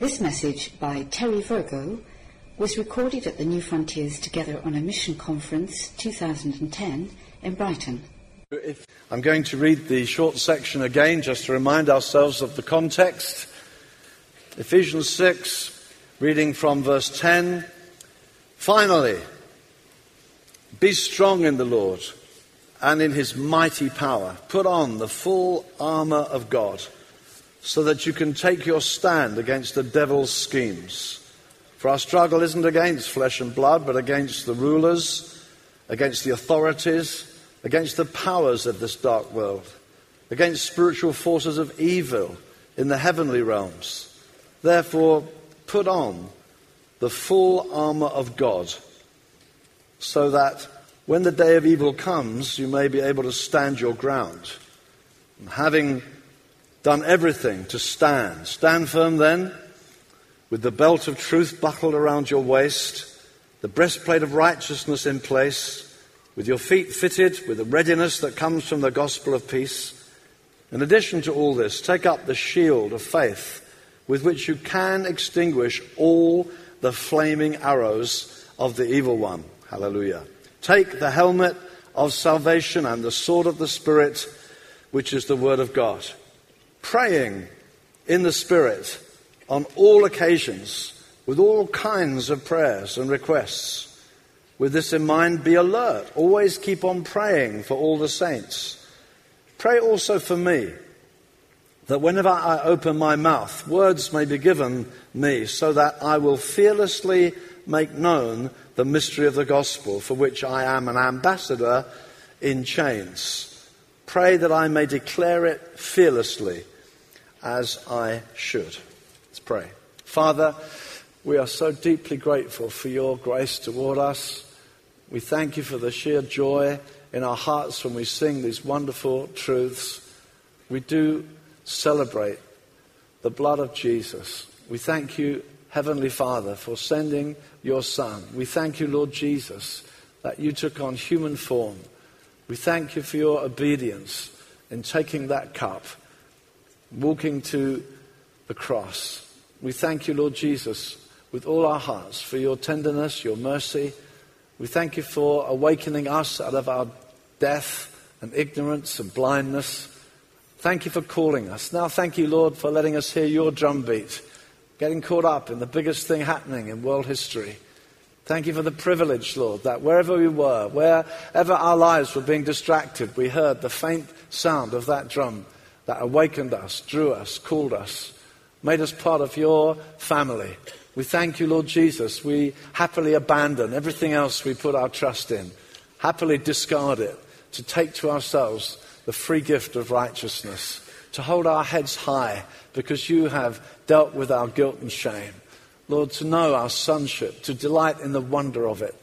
This message by Terry Virgo was recorded at the Newfrontiers Together on a Mission Conference 2010 in Brighton. I'm going to read the short section again just to remind ourselves of the context. Ephesians 6, reading from verse 10. Finally, be strong in the Lord and in his mighty power. Put on the full armor of God so that you can take your stand against the devil's schemes. For our struggle isn't against flesh and blood, but against the rulers, against the authorities, against the powers of this dark world, against spiritual forces of evil in the heavenly realms. Therefore, put on the full armor of God so that when the day of evil comes, you may be able to stand your ground. And having done everything to stand, stand firm then, with the belt of truth buckled around your waist, the breastplate of righteousness in place, with your feet fitted with the readiness that comes from the gospel of peace. In addition to all this, take up the shield of faith with which you can extinguish all the flaming arrows of the evil one. Hallelujah. Take the helmet of salvation and the sword of the Spirit, which is the Word of God. Praying in the Spirit on all occasions with all kinds of prayers and requests. With this in mind, be alert. Always keep on praying for all the saints. Pray also for me, that whenever I open my mouth, words may be given me, so that I will fearlessly make known the mystery of the gospel, for which I am an ambassador in chains. Pray that I may declare it fearlessly as I should. Let's pray. Father, we are so deeply grateful for your grace toward us. We thank you for the sheer joy in our hearts when we sing these wonderful truths. We do celebrate the blood of Jesus. We thank you Heavenly Father, for sending your Son. We thank you, Lord Jesus, that you took on human form. We thank you for your obedience in taking that cup, walking to the cross. We thank you, Lord Jesus, with all our hearts for your tenderness, your mercy. We thank you for awakening us out of our death and ignorance and blindness. Thank you for calling us. Now, thank you, Lord, for letting us hear your drumbeat getting caught up in the biggest thing happening in world history. Thank you for the privilege, Lord, that wherever we were, wherever our lives were being distracted, we heard the faint sound of that drum that awakened us, drew us, called us, made us part of your family. We thank you, Lord Jesus. We happily abandon everything else we put our trust in, happily discard it to take to ourselves the free gift of righteousness to hold our heads high because you have dealt with our guilt and shame. Lord, to know our sonship, to delight in the wonder of it,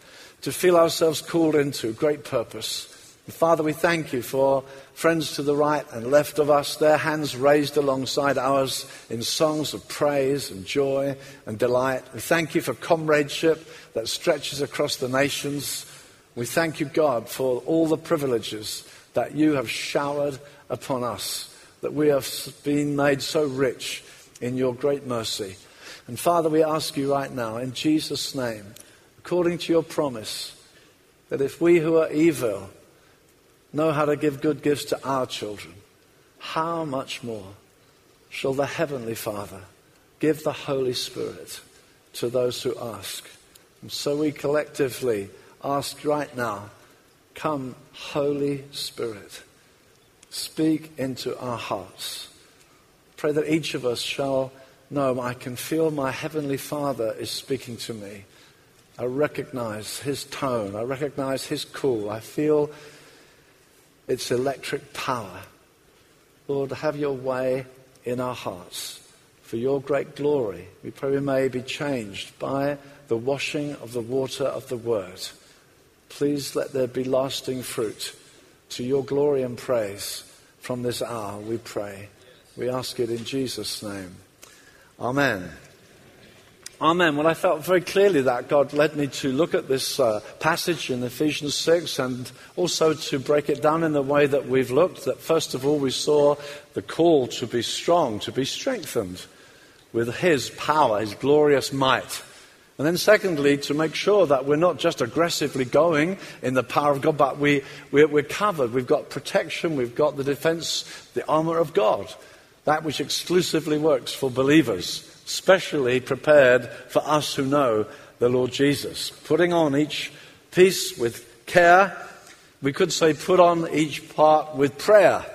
to feel ourselves called into great purpose. And Father, we thank you for friends to the right and left of us, their hands raised alongside ours in songs of praise and joy and delight. We thank you for comradeship that stretches across the nations. We thank you, God, for all the privileges that you have showered upon us that we have been made so rich in your great mercy. And Father, we ask you right now, in Jesus' name, according to your promise, that if we who are evil know how to give good gifts to our children, how much more shall the Heavenly Father give the Holy Spirit to those who ask? And so we collectively ask right now, come, Holy Spirit speak into our hearts. Pray that each of us shall know I can feel my Heavenly Father is speaking to me. I recognize His tone. I recognize His call. I feel its electric power. Lord, have your way in our hearts. For your great glory, we pray we may be changed by the washing of the water of the Word. Please let there be lasting fruit to your glory and praise from this hour, we pray. We ask it in Jesus' name. Amen. Amen. Well, I felt very clearly that God led me to look at this uh, passage in Ephesians 6 and also to break it down in the way that we've looked. That first of all, we saw the call to be strong, to be strengthened. with His power, His glorious might. And then, secondly, to make sure that we're not just aggressively going in the power of God, but we, we're, we're covered. We've got protection, we've got the defense, the armor of God, that which exclusively works for believers, specially prepared for us who know the Lord Jesus. Putting on each piece with care, we could say put on each part with prayer.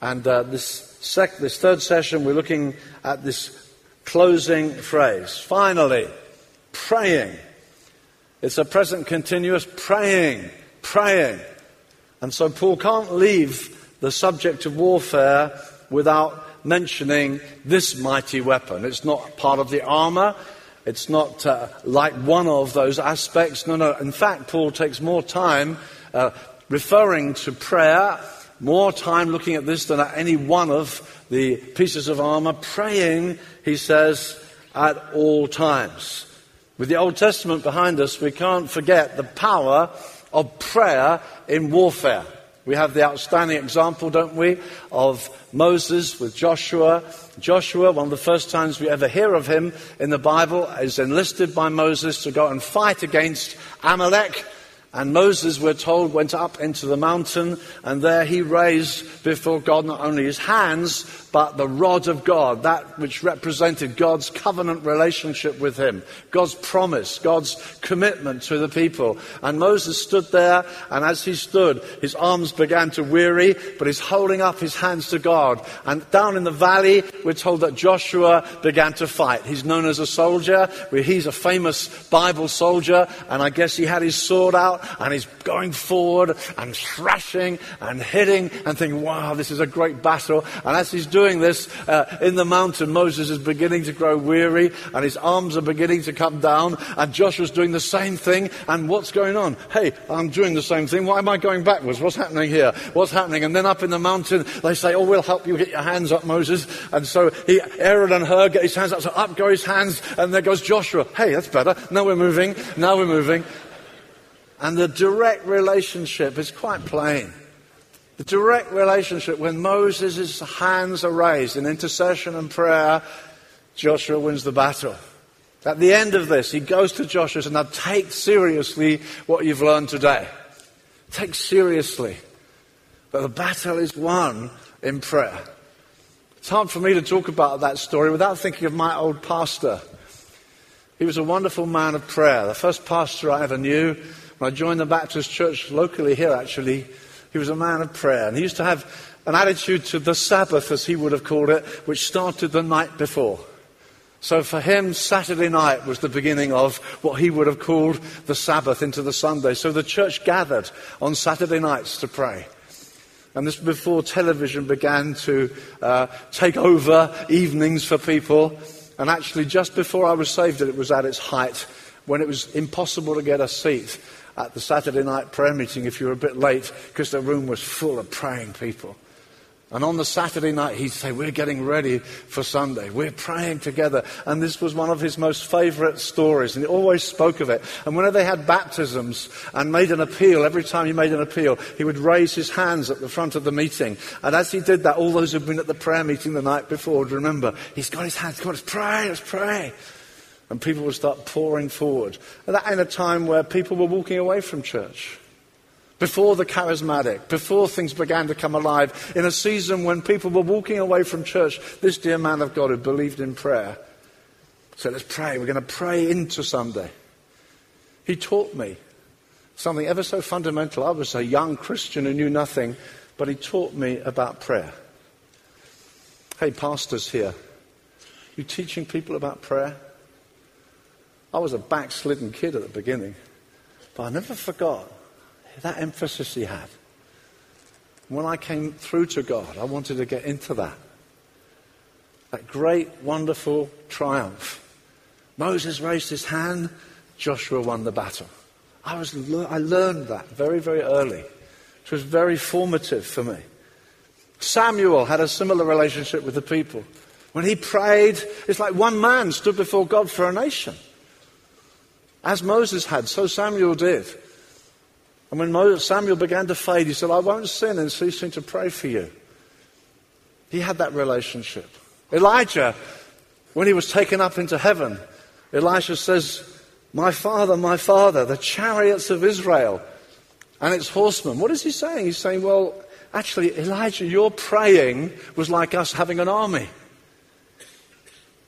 And uh, this, sec- this third session, we're looking at this closing phrase. Finally, praying. It's a present continuous praying, praying. And so Paul can't leave the subject of warfare without mentioning this mighty weapon. It's not part of the armor. It's not uh, like one of those aspects. No, no. In fact, Paul takes more time uh, referring to prayer, more time looking at this than at any one of the pieces of armor. Praying, he says, at all times. With the Old Testament behind us, we can't forget the power of prayer in warfare. We have the outstanding example, don't we, of Moses with Joshua. Joshua, one of the first times we ever hear of him in the Bible, is enlisted by Moses to go and fight against Amalek. And Moses, we're told, went up into the mountain, and there he raised before God not only his hands, but the rod of God, that which represented God's covenant relationship with him, God's promise, God's commitment to the people. And Moses stood there, and as he stood, his arms began to weary, but he's holding up his hands to God. And down in the valley, we're told that Joshua began to fight. He's known as a soldier. He's a famous Bible soldier, and I guess he had his sword out and he's going forward and thrashing and hitting and thinking, wow, this is a great battle. And as he's doing this uh, in the mountain, Moses is beginning to grow weary and his arms are beginning to come down and Joshua's doing the same thing. And what's going on? Hey, I'm doing the same thing. Why am I going backwards? What's happening here? What's happening? And then up in the mountain, they say, oh, we'll help you get your hands up, Moses. And so he, Aaron and Hur get his hands up. So up go his hands and there goes Joshua. Hey, that's better. Now we're moving. Now we're moving. And the direct relationship is quite plain. The direct relationship when Moses' hands are raised in intercession and prayer, Joshua wins the battle. At the end of this, he goes to Joshua and says, Now take seriously what you've learned today. Take seriously. that the battle is won in prayer. It's hard for me to talk about that story without thinking of my old pastor. He was a wonderful man of prayer. The first pastor I ever knew when I joined the Baptist church locally here, actually, he was a man of prayer. And he used to have an attitude to the Sabbath, as he would have called it, which started the night before. So for him, Saturday night was the beginning of what he would have called the Sabbath into the Sunday. So the church gathered on Saturday nights to pray. And this before television began to uh, take over evenings for people. And actually, just before I was saved, it was at its height when it was impossible to get a seat at the Saturday night prayer meeting if you were a bit late because the room was full of praying people. And on the Saturday night, he'd say, We're getting ready for Sunday. We're praying together. And this was one of his most favorite stories. And he always spoke of it. And whenever they had baptisms and made an appeal, every time he made an appeal, he would raise his hands at the front of the meeting. And as he did that, all those who'd been at the prayer meeting the night before would remember, he's got his hands, come on, let's pray, let's pray. And people would start pouring forward. And that in a time where people were walking away from church. Before the charismatic, before things began to come alive, in a season when people were walking away from church, this dear man of God who believed in prayer said, Let's pray. We're going to pray into Sunday. He taught me something ever so fundamental. I was a young Christian who knew nothing, but he taught me about prayer. Hey, pastors here, you teaching people about prayer? I was a backslidden kid at the beginning, but I never forgot that emphasis he had. When I came through to God, I wanted to get into that. That great, wonderful triumph. Moses raised his hand, Joshua won the battle. I, was, I learned that very, very early. It was very formative for me. Samuel had a similar relationship with the people. When he prayed, it's like one man stood before God for a nation. As Moses had, so Samuel did. And when Samuel began to fade, he said, I won't sin in ceasing to pray for you. He had that relationship. Elijah When he was taken up into heaven, Elisha says, My father, my father, the chariots of Israel and its horsemen. What is he saying? He's saying, Well, actually, Elijah, your praying was like us having an army.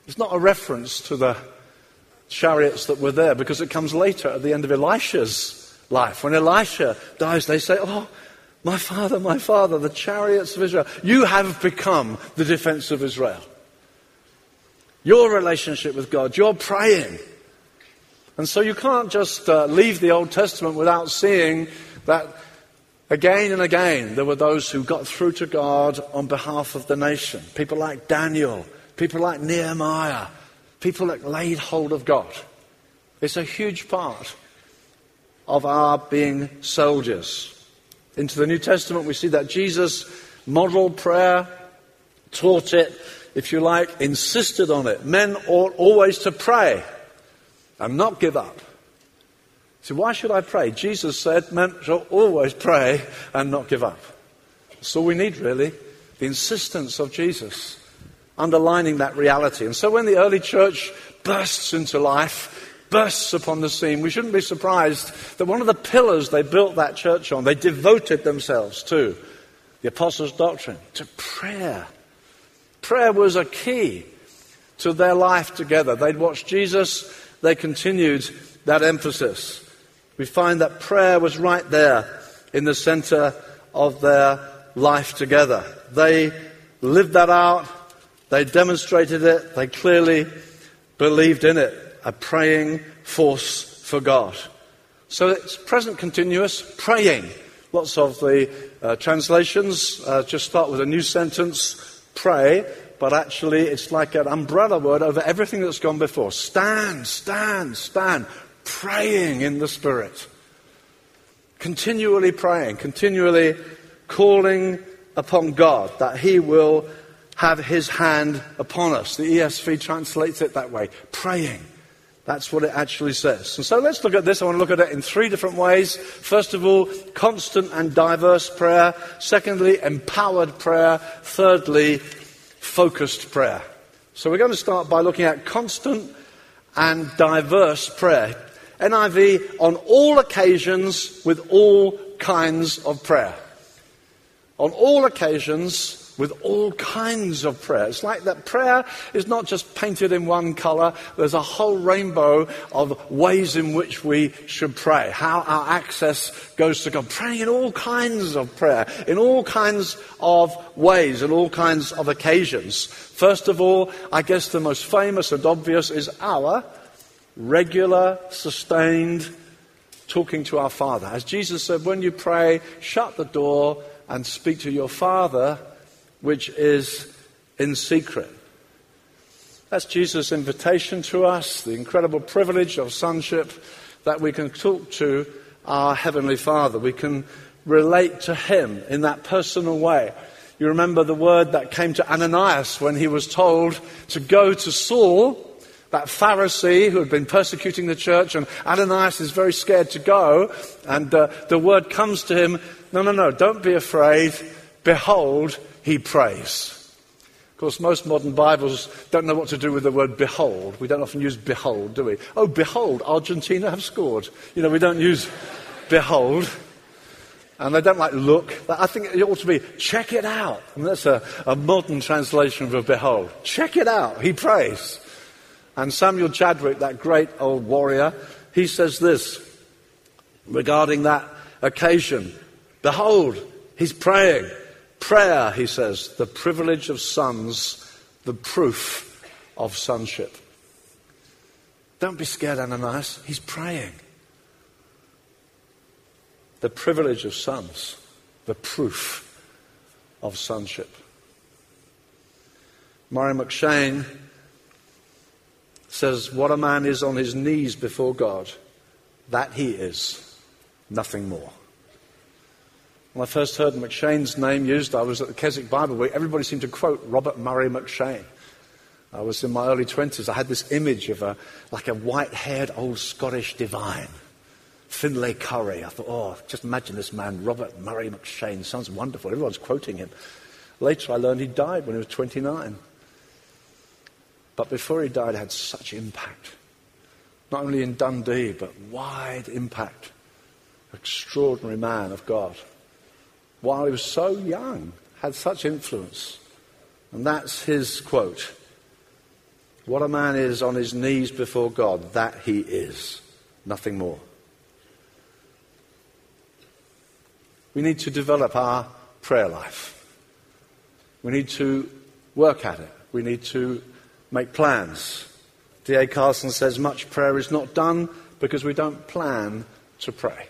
It's not a reference to the chariots that were there because it comes later at the end of Elisha's life. When Elisha dies, they say, Oh, my father, my father, the chariots of Israel. You have become the defense of Israel. Your relationship with God, you're praying. And so you can't just uh, leave the Old Testament without seeing that again and again there were those who got through to God on behalf of the nation. People like Daniel, people like Nehemiah, people that laid hold of God. It's a huge part of our being soldiers. Into the New Testament, we see that Jesus modeled prayer, taught it, if you like, insisted on it. Men ought always to pray and not give up. So, why should I pray? Jesus said men shall always pray and not give up. That's all we need, really. The insistence of Jesus underlining that reality. And so, when the early church bursts into life, bursts upon the scene, we shouldn't be surprised that one of the pillars they built that church on, they devoted themselves to the apostles' doctrine, to prayer. Prayer was a key to their life together. They'd watched Jesus, they continued that emphasis. We find that prayer was right there in the center of their life together. They lived that out, they demonstrated it, they clearly believed in it a praying force for God. So it's present continuous praying. Lots of the uh, translations uh, just start with a new sentence, pray, but actually it's like an umbrella word over everything that's gone before. Stand, stand, stand, praying in the Spirit. Continually praying, continually calling upon God that He will have His hand upon us. The ESV translates it that way praying. That's what it actually says. And so let's look at this. I want to look at it in three different ways. First of all, constant and diverse prayer. Secondly, empowered prayer. Thirdly, focused prayer. So we're going to start by looking at constant and diverse prayer. NIV, on all occasions with all kinds of prayer. On all occasions with all kinds of prayer. It's like that prayer is not just painted in one color, there's a whole rainbow of ways in which we should pray, how our access goes to God. Praying in all kinds of prayer, in all kinds of ways, in all kinds of occasions. First of all, I guess the most famous and obvious is our regular, sustained talking to our Father. As Jesus said, when you pray, shut the door and speak to your Father which is in secret. That's Jesus' invitation to us, the incredible privilege of sonship that we can talk to our Heavenly Father. We can relate to Him in that personal way. You remember the word that came to Ananias when he was told to go to Saul, that Pharisee who had been persecuting the church, and Ananias is very scared to go. And uh, the word comes to him no, no, no, don't be afraid. Behold, he prays. Of course, most modern Bibles don't know what to do with the word behold. We don't often use behold, do we? Oh, behold, Argentina have scored. You know, we don't use behold. And they don't like look. I think it ought to be check it out. And that's a, a modern translation of behold. Check it out. He prays. And Samuel Chadwick, that great old warrior, he says this regarding that occasion Behold, he's praying. Prayer, he says, the privilege of sons, the proof of sonship. Don't be scared, Ananias. He's praying. The privilege of sons, the proof of sonship. Murray M'Cheyne says, What a man is on his knees before God, that he is, nothing more. When I first heard M'Cheyne's name used, I was at the Keswick Bible Week. Everybody seemed to quote Robert Murray M'Cheyne. I was in my early 20s. I had this image of a, like a white haired old Scottish divine, Finlay Currie. I thought, oh, just imagine this man, Robert Murray M'Cheyne. Sounds wonderful. Everyone's quoting him. Later, I learned he died when he was 29. But before he died, had such impact. Not only in Dundee, but wide impact. Extraordinary man of God. While he was so young, had such influence. And that's his quote. What a man is on his knees before God, that he is. Nothing more. We need to develop our prayer life. We need to work at it. We need to make plans. D.A. Carson says much prayer is not done because we don't plan to pray.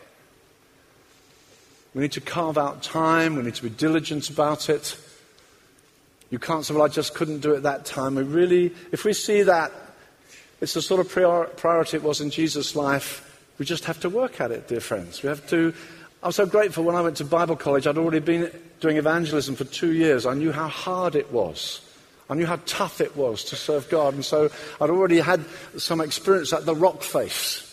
We need to carve out time. We need to be diligent about it. You can't say, well, I just couldn't do it that time. We really, if we see that it's the sort of priority it was in Jesus' life, we just have to work at it, dear friends. We have to. I'm so grateful when I went to Bible college, I'd already been doing evangelism for two years. I knew how hard it was. I knew how tough it was to serve God. And so I'd already had some experience at the rock face.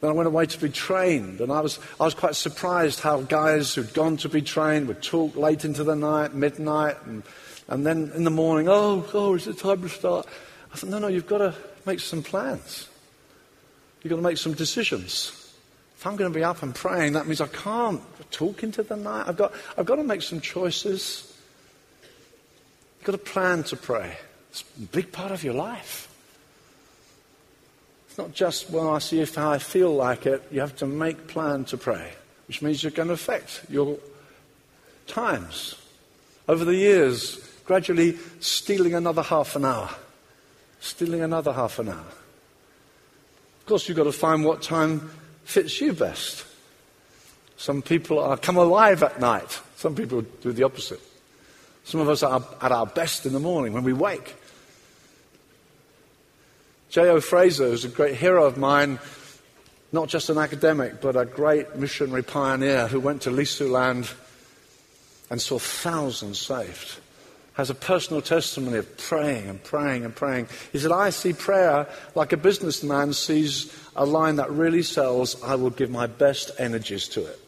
Then I went away to be trained, and I was, I was quite surprised how guys who'd gone to be trained would talk late into the night, midnight, and, and then in the morning, oh, oh, is it time to start? I thought, no, no, you've got to make some plans. You've got to make some decisions. If I'm going to be up and praying, that means I can't talk into the night. I've got, I've got to make some choices. You've got to plan to pray. It's a big part of your life not just, well, I see if I feel like it. You have to make plan to pray, which means you're going to affect your times. Over the years, gradually stealing another half an hour, stealing another half an hour. Of course, you've got to find what time fits you best. Some people are come alive at night. Some people do the opposite. Some of us are at our best in the morning when we wake. J.O. Fraser, who's a great hero of mine, not just an academic, but a great missionary pioneer who went to Lisu land and saw thousands saved, has a personal testimony of praying and praying and praying. He said, I see prayer like a businessman sees a line that really sells, I will give my best energies to it.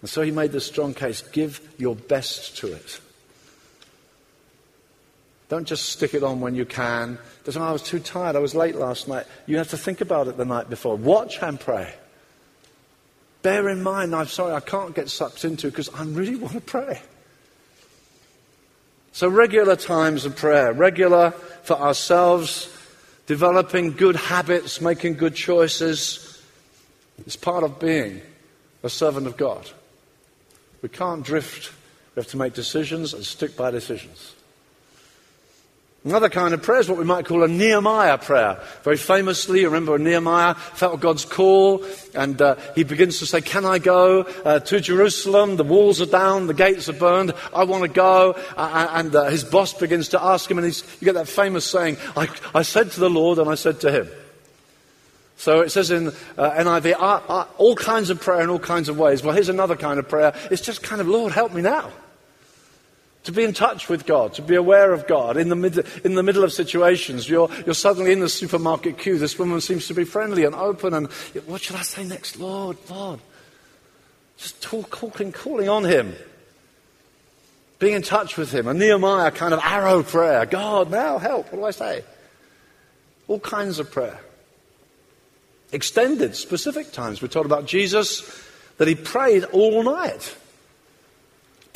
And so he made the strong case give your best to it. Don't just stick it on when you can. Doesn't I was too tired. I was late last night. You have to think about it the night before. Watch and pray. Bear in mind, I'm sorry, I can't get sucked into because I really want to pray. So, regular times of prayer, regular for ourselves, developing good habits, making good choices, is part of being a servant of God. We can't drift. We have to make decisions and stick by decisions. Another kind of prayer is what we might call a Nehemiah prayer. Very famously, remember Nehemiah felt God's call and uh, he begins to say, Can I go uh, to Jerusalem? The walls are down, the gates are burned, I want to go. Uh, and his boss begins to ask him, and he's you get that famous saying, I, I, said to the Lord and I said to him. So it says in uh, NIV, all kinds of prayer in all kinds of ways. Well, here's another kind of prayer. It's just kind of, Lord, help me now to be in touch with God, to be aware of God in the, mid, in the middle of situations. You're, you're suddenly in the supermarket queue. This woman seems to be friendly and open. And what should I say next? Lord, Lord. Just talk, calling, calling on Him. Being in touch with Him. A Nehemiah kind of arrow prayer. God, now help. What do I say? All kinds of prayer. Extended, specific times. We're told about Jesus that He prayed all night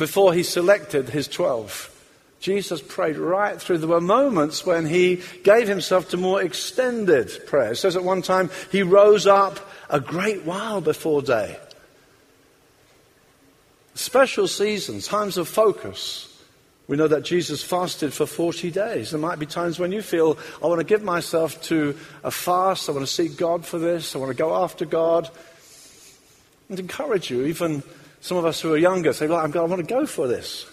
before he selected his 12. Jesus prayed right through. There were moments when he gave himself to more extended prayer. It says at one time he rose up a great while before day. Special seasons, times of focus. We know that Jesus fasted for 40 days. There might be times when you feel, I want to give myself to a fast. I want to seek God for this. I want to go after God. And encourage you, even some of us who are younger say, well, I want to go for this.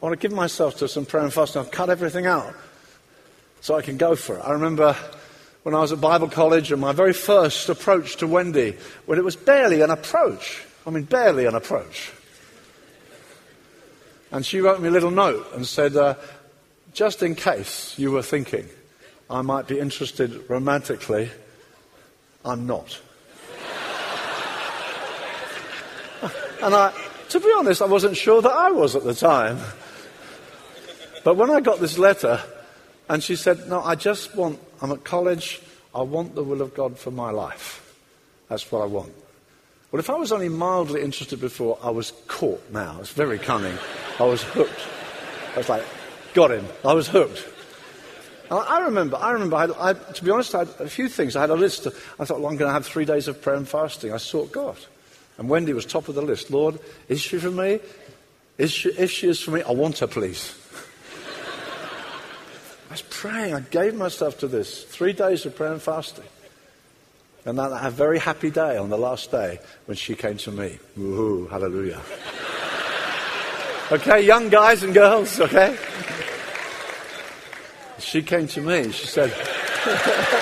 I want to give myself to some prayer and fasting. I'll cut everything out so I can go for it. I remember when I was at Bible college and my very first approach to Wendy, when it was barely an approach. I mean, barely an approach. And she wrote me a little note and said, uh, just in case you were thinking I might be interested romantically, I'm not. And I, to be honest, I wasn't sure that I was at the time. But when I got this letter, And she said, No, I just want, I'm at college, I want the will of God for my life. That's what I want. Well, if I was only mildly interested before, I was caught now. It's very cunning. I was hooked. I was like, got him. I was hooked. I remember, I remember, I, I, to be honest, I had a few things. I had a list. Of, I thought, well, I'm going to have three days of prayer and fasting. I sought God. And Wendy was top of the list. Lord, is she for me? Is she, if she is for me, I want her, please. I was praying. I gave myself to this. Three days of prayer and fasting. And had a very happy day on the last day when she came to me. Woohoo, hallelujah. okay, young guys and girls, okay? She came to me. She said,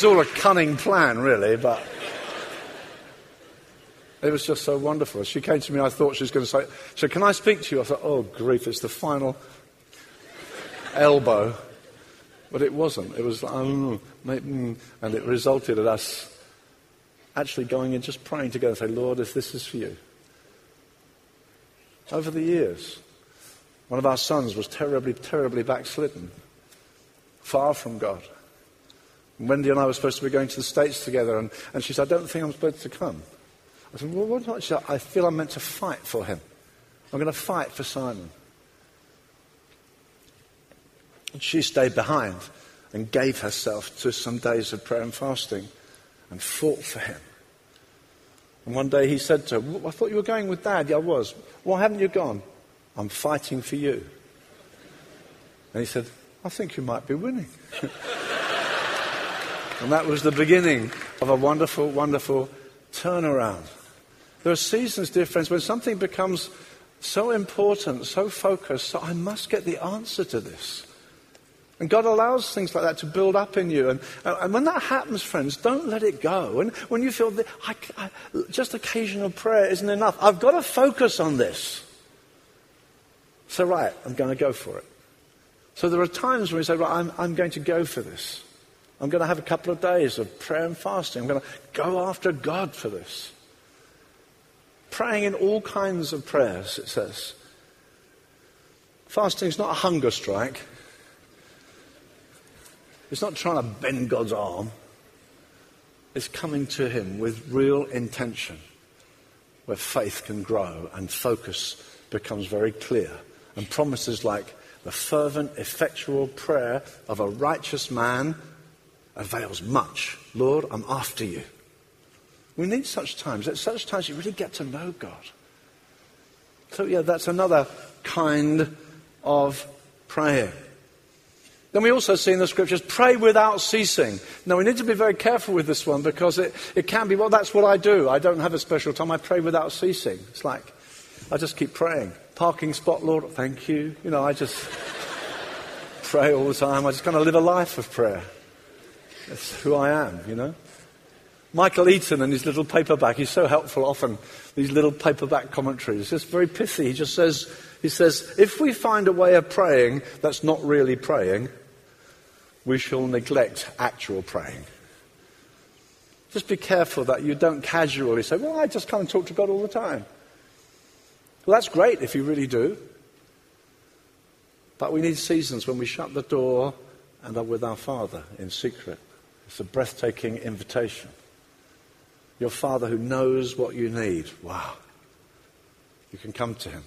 It's all a cunning plan, really, but it was just so wonderful. She came to me, I thought she was going to say, So, can I speak to you? I thought, Oh, grief, it's the final elbow. But it wasn't. It was, oh, mm, and it resulted in us actually going and just praying together and say, Lord, if this is for you. Over the years, one of our sons was terribly, terribly backslidden, far from God. Wendy and I were supposed to be going to the States together, and, and she said, I don't think I'm supposed to come. I said, Well, what not? She said, I feel I'm meant to fight for him. I'm going to fight for Simon. And she stayed behind and gave herself to some days of prayer and fasting and fought for him. And one day he said to her, I thought you were going with Dad. Yeah, I was. Why haven't you gone? I'm fighting for you. And he said, I think you might be winning. and that was the beginning of a wonderful, wonderful turnaround. There are seasons, dear friends, when something becomes so important, so focused, so I must get the answer to this. And God allows things like that to build up in you. And, and when that happens, friends, don't let it go. And when you feel that I, I, just occasional prayer isn't enough, I've got to focus on this. So, right, I'm going to go for it. So there are times when we say, right, I'm, I'm going to go for this. I'm going to have a couple of days of prayer and fasting. I'm going to go after God for this. Praying in all kinds of prayers, it says. Fasting is not a hunger strike. It's not trying to bend God's arm. It's coming to Him with real intention, where faith can grow and focus becomes very clear. And promises like the fervent, effectual prayer of a righteous man avails much. Lord, I'm after you. We need such times. At such times, you really get to know God. So, yeah, that's another kind of praying. Then we also see in the scriptures, pray without ceasing. Now we need to be very careful with this one because it, it can be, well, that's what I do. I don't have a special time. I pray without ceasing. It's like, I just keep praying. Parking spot, Lord, thank you. You know, I just pray all the time. I just kind of live a life of prayer. That's who I am, you know. Michael Eaton and his little paperback, he's so helpful often, these little paperback commentaries. It's very pithy. He just says, he says, if we find a way of praying that's not really praying, we shall neglect actual praying. Just be careful that you don't casually say, Well, I just come and talk to God all the time. Well, that's great if you really do. But we need seasons when we shut the door and are with our Father in secret. It's a breathtaking invitation. Your Father who knows what you need. Wow. You can come to Him.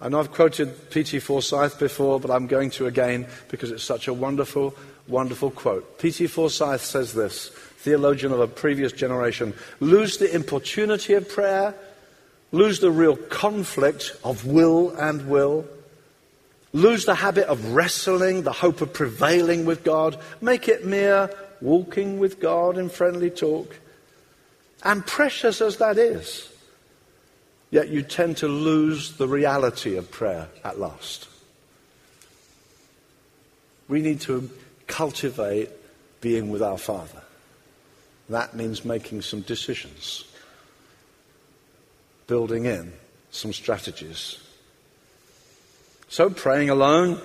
I know I've quoted P.T. Forsyth before, but I'm going to again because it's such a wonderful, wonderful quote. P.T. Forsyth says this, theologian of a previous generation lose the importunity of prayer, lose the real conflict of will and will, lose the habit of wrestling, the hope of prevailing with God, make it mere walking with God in friendly talk. And precious as that is, Yet you tend to lose the reality of prayer at last. We need to cultivate being with our Father. That means making some decisions, building in some strategies. So, praying alone,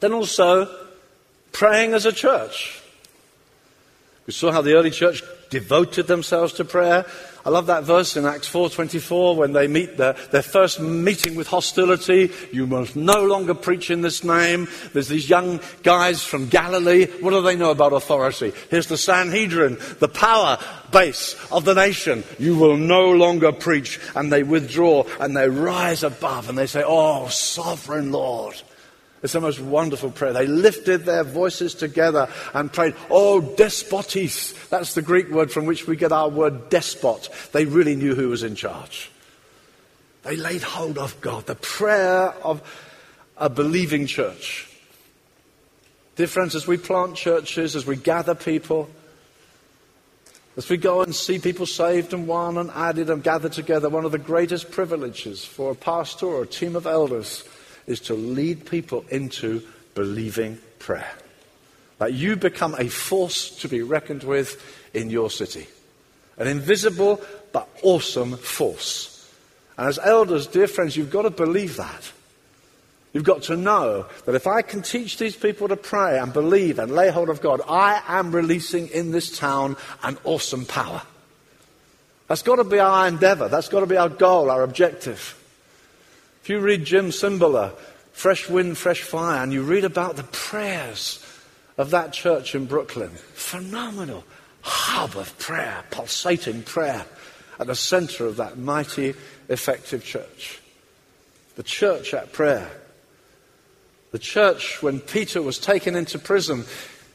then also praying as a church. We saw how the early church devoted themselves to prayer. I love that verse in Acts 4:24 when they meet their, their first meeting with hostility. You must no longer preach in this name. There's these young guys from Galilee. What do they know about authority? Here's the Sanhedrin, the power base of the nation. You will no longer preach. And they withdraw and they rise above and they say, Oh, sovereign Lord. It's the most wonderful prayer. They lifted their voices together and prayed, Oh, despotis. That's the Greek word from which we get our word despot. They really knew who was in charge. They laid hold of God, the prayer of a believing church. Dear friends, as we plant churches, as we gather people, as we go and see people saved and won and added and gathered together, one of the greatest privileges for a pastor or a team of elders is to lead people into believing prayer. That you become a force to be reckoned with in your city. An invisible but awesome force. And as elders, dear friends, you've got to believe that. You've got to know that if I can teach these people to pray and believe and lay hold of God, I am releasing in this town an awesome power. That's got to be our endeavor. That's got to be our goal, our objective. If you read Jim Cymbala, Fresh Wind, Fresh Fire, and you read about the prayers of that church in Brooklyn, phenomenal hub of prayer, pulsating prayer at the center of that mighty, effective church. The church at prayer. The church, when Peter was taken into prison,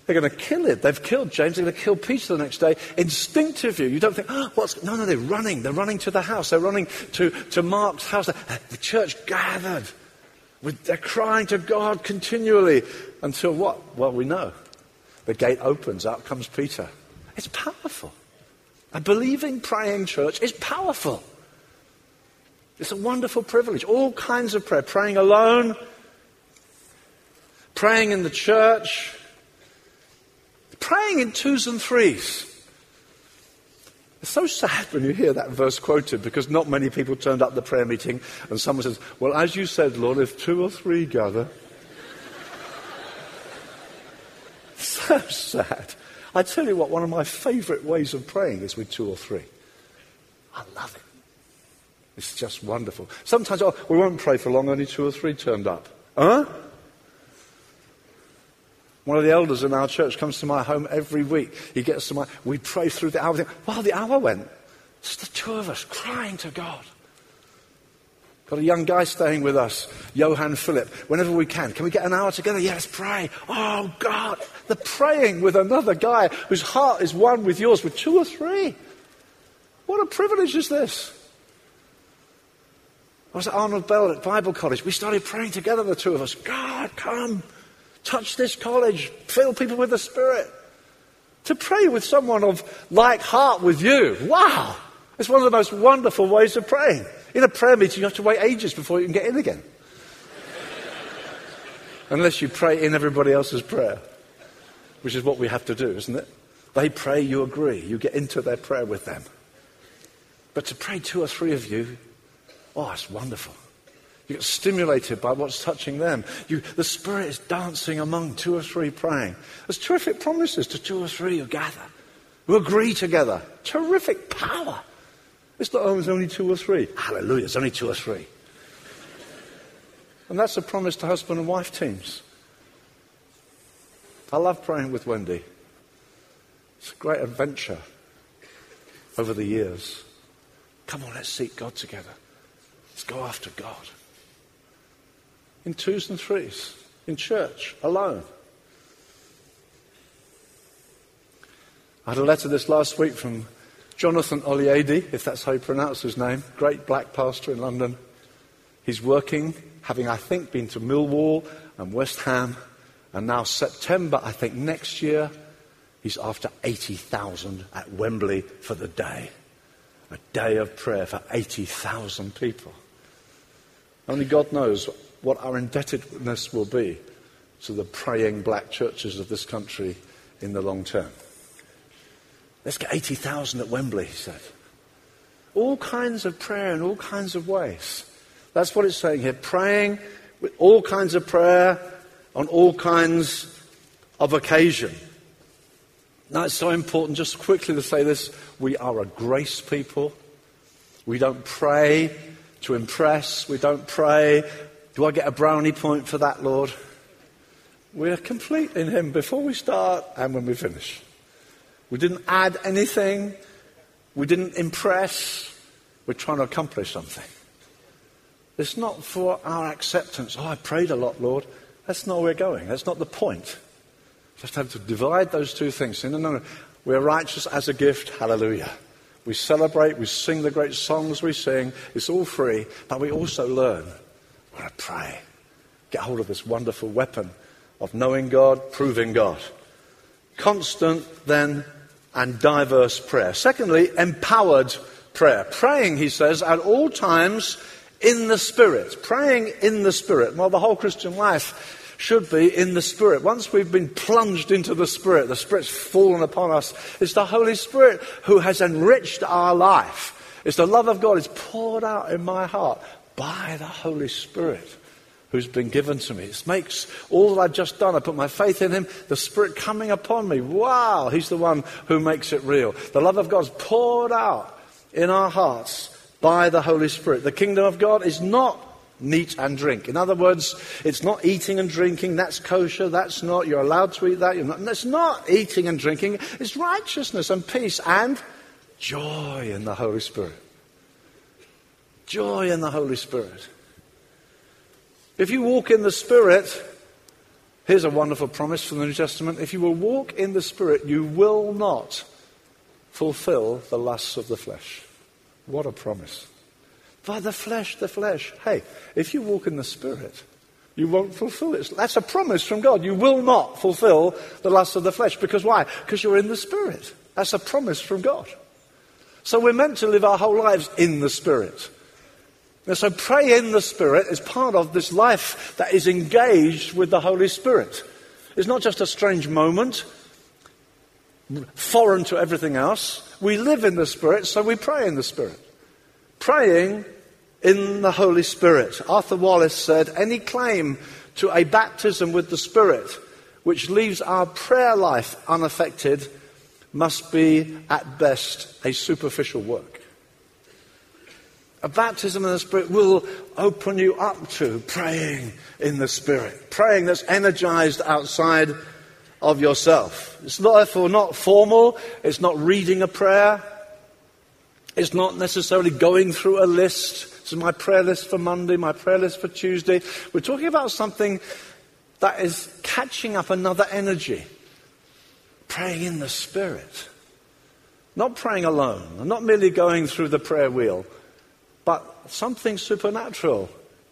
they're going to kill it. They've killed James. They're going to kill Peter the next day. Instinctively, you don't think, oh, what's. No, no, they're running. They're running to the house. They're running to, to Mark's house. The church gathered. With, they're crying to God continually until what? Well, we know. The gate opens. Out comes Peter. It's powerful. A believing, praying church is powerful. It's a wonderful privilege. All kinds of prayer. Praying alone, praying in the church praying in twos and threes. It's so sad when you hear that verse quoted because not many people turned up the prayer meeting and someone says, Well, as you said, Lord, if two or three gather. so sad. I tell you what, one of my favorite ways of praying is with two or three. I love it. It's just wonderful. Sometimes, oh, we won't pray for long, only two or three turned up. Huh? One of the elders in our church comes to my home every week. He gets to my, we pray through the hour. Wow, the hour went. It's the two of us crying to God. Got a young guy staying with us, Johan Philip. Whenever we can, can we get an hour together? Yes, pray. Oh God, the praying with another guy whose heart is one with yours, with two or three. What a privilege is this? I was at Arnold Bell at Bible College. We started praying together, the two of us. God, come. Touch this college. Fill people with the Spirit. To pray with someone of like heart with you. Wow. It's one of the most wonderful ways of praying. In a prayer meeting, you have to wait ages before you can get in again. Unless you pray in everybody else's prayer, which is what we have to do, isn't it? They pray, you agree. You get into their prayer with them. But to pray two or three of you, oh, it's wonderful. You get stimulated by what's touching them. You, the Spirit is dancing among two or three praying. There's terrific promises to two or three who gather, who agree together. Terrific power. It's not oh, always only two or three. Hallelujah, it's only two or three. And that's a promise to husband and wife teams. I love praying with Wendy. It's a great adventure over the years. Come on, let's seek God together. Let's go after God in twos and threes, in church, alone. I had a letter this last week from Jonathan Oloyede, if that's how you pronounce his name, great black pastor in London. He's working, having, I think, been to Millwall and West Ham, and now September, I think, next year, he's after 80,000 at Wembley for the day. A day of prayer for 80,000 people. Only God knows what our indebtedness will be to the praying black churches of this country in the long term. Let's get 80,000 at Wembley, he said. All kinds of prayer in all kinds of ways. That's what it's saying here. Praying with all kinds of prayer on all kinds of occasion. Now, it's so important just quickly to say this we are a grace people We don't pray to impress. We don't pray, do I get a brownie point for that, Lord? We're complete in Him before we start and when we finish. We didn't add anything. We didn't impress. We're trying to accomplish something. It's not for our acceptance. Oh, I prayed a lot, Lord. That's not where we're going. That's not the point. Just have to divide those two things. No, no, no. We're righteous as a gift. Hallelujah. We celebrate, we sing the great songs we sing. It's all free, but we also learn. We're going to pray. Get hold of this wonderful weapon of knowing God, proving God. Constant, then, and diverse prayer. Secondly, empowered prayer. Praying, he says, at all times in the Spirit. Praying in the Spirit. Well, the whole Christian life should be in the Spirit. Once we've been plunged into the Spirit, the Spirit's fallen upon us. It's the Holy Spirit who has enriched our life. It's the love of God is poured out in my heart by the Holy Spirit who's been given to me. It makes all that I've just done, I put my faith in Him, the Spirit coming upon me. Wow, He's the one who makes it real. The love of God's poured out in our hearts by the Holy Spirit. The kingdom of God is not meat and drink. In other words, it's not eating and drinking. That's kosher. That's not. You're allowed to eat that. You're not. It's not eating and drinking. It's righteousness and peace and joy in the Holy Spirit. Joy in the Holy Spirit. If you walk in the Spirit, here's a wonderful promise from the New Testament. If you will walk in the Spirit, you will not fulfill the lusts of the flesh. What a promise. By the flesh, the flesh. Hey, if you walk in the Spirit, you won't fulfill it. That's a promise from God. You will not fulfill the lusts of the flesh. Because why? Because you're in the Spirit. That's a promise from God. So we're meant to live our whole lives in the Spirit. And so pray in the Spirit is part of this life that is engaged with the Holy Spirit. It's not just a strange moment, foreign to everything else. We live in the Spirit, so we pray in the Spirit praying in the Holy Spirit. Arthur Wallis said, any claim to a baptism with the Spirit which leaves our prayer life unaffected must be, at best, a superficial work. A baptism in the Spirit will open you up to praying in the Spirit, praying that's energized outside of yourself. It's therefore not formal, it's not reading a prayer, it's not necessarily going through a list. This is my prayer list for Monday, my prayer list for Tuesday. We're talking about something that is catching up another energy. Praying in the Spirit. Not praying alone, not merely going through the prayer wheel, but something supernatural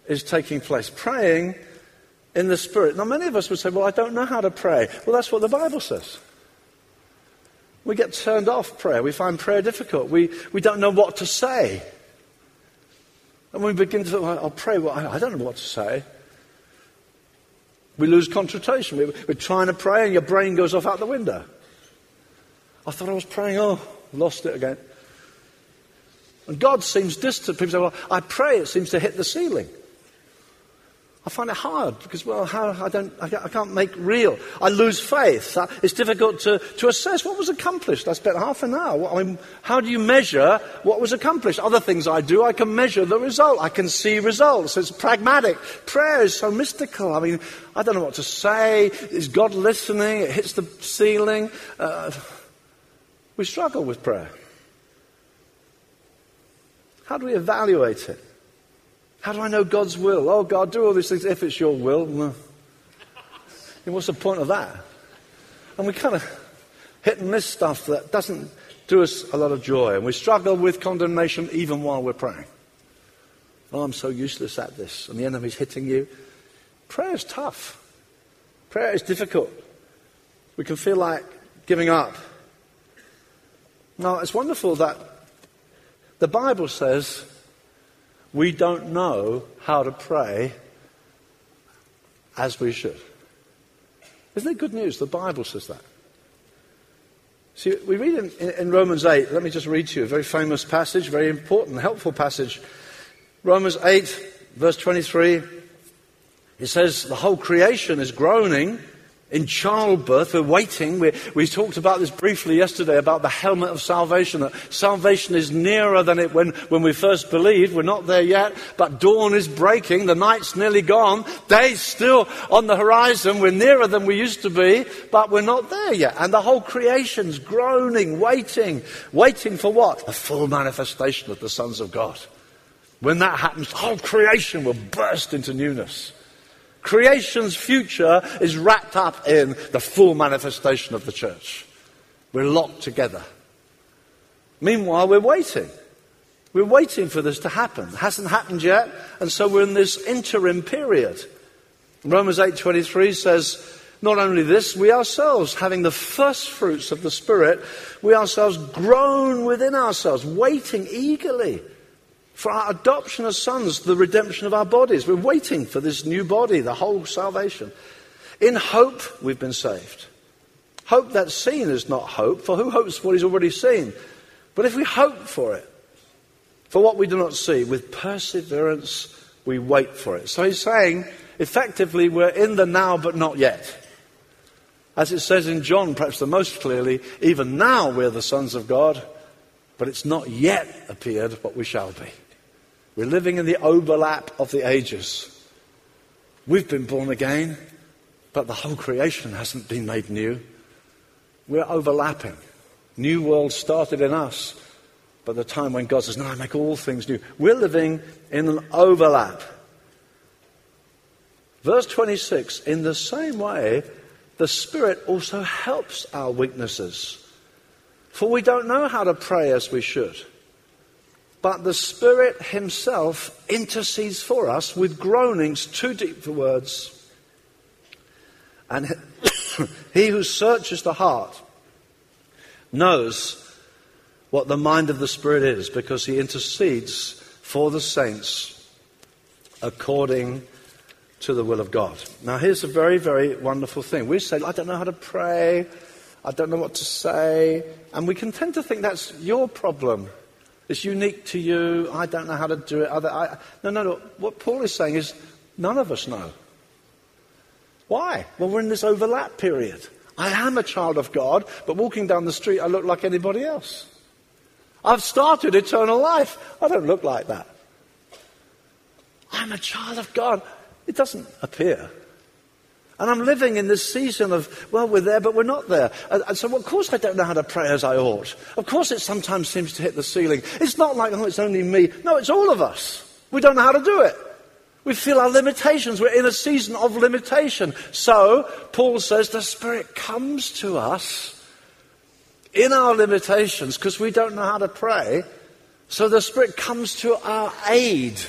is taking place. Praying in the Spirit. Now, many of us would say, Well, I don't know how to pray. Well, that's what the Bible says. We get turned off prayer. We find prayer difficult. We, we don't know what to say. And we begin to, I'll pray, well, I don't know what to say. We lose concentration. We're trying to pray and your brain goes off out the window. I thought I was praying, oh, lost it again. And God seems distant. People say, well, I pray, it seems to hit the ceiling. I find it hard because, well, how, I, don't, I, can't make real. I lose faith. It's difficult to, to assess what was accomplished. I spent half an hour. I mean, how do you measure what was accomplished? Other things I do, I can measure the result. I can see results. It's pragmatic. Prayer is so mystical. I mean, I don't know what to say. Is God listening? It hits the ceiling. Uh, we struggle with prayer. How do we evaluate it? How do I know God's will? Oh, God, do all these things if it's your will. Well, what's the point of that? And we kind of hit and miss stuff that doesn't do us a lot of joy. And we struggle with condemnation even while we're praying. Oh, I'm so useless at this. And the enemy's hitting you. Prayer is tough. Prayer is difficult. We can feel like giving up. Now, it's wonderful that the Bible says we don't know how to pray as we should. Isn't it good news? The Bible says that. See, we read in, in, Romans 8, let me just read to you a very famous passage, very important, helpful passage. Romans 8, verse 23, it says, The whole creation is groaning In childbirth, we're waiting. We, we talked about this briefly yesterday about the helmet of salvation. That salvation is nearer than it when, when we first believed. We're not there yet, but dawn is breaking. The night's nearly gone. Day's still on the horizon. We're nearer than we used to be, but we're not there yet. And the whole creation's groaning, waiting. Waiting for what? A full manifestation of the sons of God. When that happens, the whole creation will burst into newness. Creation's future is wrapped up in the full manifestation of the church. We're locked together. Meanwhile, we're waiting. We're waiting for this to happen. It hasn't happened yet, and so we're in this interim period. Romans 8:23 says, not only this, we ourselves, having the first fruits of the Spirit, we ourselves groan within ourselves, waiting eagerly for our adoption as sons, the redemption of our bodies. We're waiting for this new body, the whole salvation. In hope, we've been saved. Hope that's seen is not hope, for who hopes for what he's already seen? But if we hope for it, for what we do not see, with perseverance we wait for it. So he's saying, effectively, we're in the now but not yet. As it says in John, perhaps the most clearly, even now we're the sons of God, but it's not yet appeared what we shall be. We're living in the overlap of the ages. We've been born again, but the whole creation hasn't been made new. We're overlapping. New world started in us, but the time when God says, No, I make all things new. We're living in an overlap. Verse 26 In the same way, the Spirit also helps our weaknesses. For we don't know how to pray as we should. But the Spirit Himself intercedes for us with groanings too deep for words. And He who searches the heart knows what the mind of the Spirit is because He intercedes for the saints according to the will of God. Now, here's a very, very wonderful thing. We say, I don't know how to pray, I don't know what to say, and we can tend to think that's your problem. It's unique to you. I don't know how to do it. Other, I, no, no, no. What Paul is saying is none of us know. Why? Well, we're in this overlap period. I am a child of God, but walking down the street, I look like anybody else. I've started eternal life. I don't look like that. I'm a child of God. It doesn't appear. And I'm living in this season of, well, we're there, but we're not there. And, and, so, of course, I don't know how to pray as I ought. Of course, it sometimes seems to hit the ceiling. It's not like, oh, it's only me. No, it's all of us. We don't know how to do it. We feel our limitations. We're in a season of limitation. So, Paul says the Spirit comes to us in our limitations because we don't know how to pray. So the Spirit comes to our aid.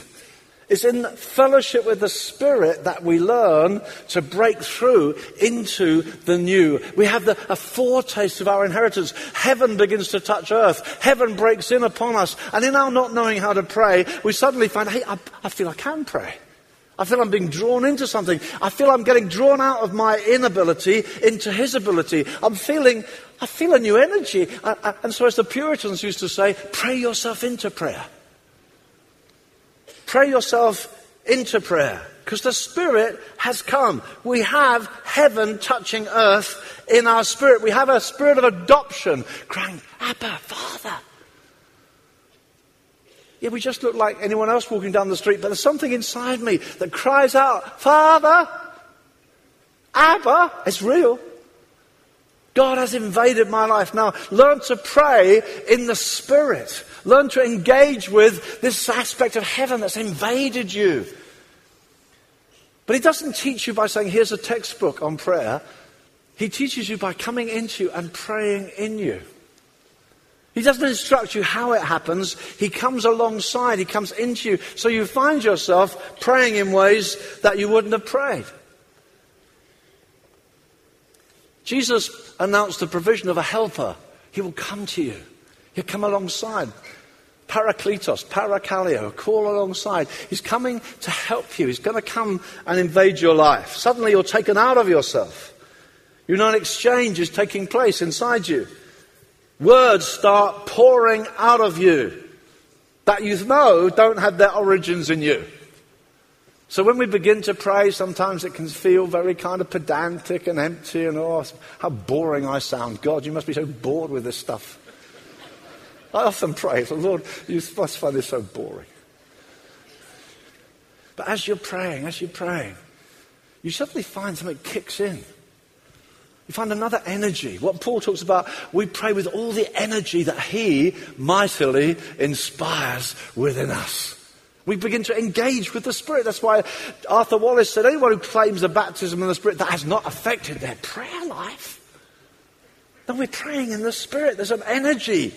It's in fellowship with the Spirit that we learn to break through into the new. We have the, a foretaste of our inheritance. Heaven begins to touch earth. Heaven breaks in upon us. And in our not knowing how to pray, we suddenly find, hey, I, I feel I can pray. I feel I'm being drawn into something. I feel I'm getting drawn out of my inability into his ability. I'm feeling, I feel a new energy. I, I, and so as the Puritans used to say, pray yourself into prayer. Pray yourself into prayer because the Spirit has come. We have heaven touching earth in our spirit. We have a spirit of adoption crying, Abba, Father. Yeah, we just look like anyone else walking down the street, but there's something inside me that cries out, Father, Abba, it's real. God has invaded my life. Now, learn to pray in the Spirit. Learn to engage with this aspect of heaven that's invaded you. But he doesn't teach you by saying, here's a textbook on prayer. He teaches you by coming into you and praying in you. He doesn't instruct you how it happens. He comes alongside. He comes into you. So you find yourself praying in ways that you wouldn't have prayed. Jesus announced the provision of a helper. He will come to you. He'll come alongside. Parakletos, parakaleo, call alongside. He's coming to help you. He's going to come and invade your life. Suddenly you're taken out of yourself. You know, an exchange is taking place inside you. Words start pouring out of you that you know don't have their origins in you. So when we begin to pray, sometimes it can feel very kind of pedantic and empty and oh, how boring I sound. God, you must be so bored with this stuff. I often pray, the Lord, you must find this so boring. But as you're praying, as you're praying, you suddenly find something kicks in. You find another energy. What Paul talks about, we pray with all the energy that he mightily inspires within us. We begin to engage with the Spirit. That's why Arthur Wallis said anyone who claims a baptism in the Spirit that has not affected their prayer life. Then we're praying in the Spirit. There's an energy.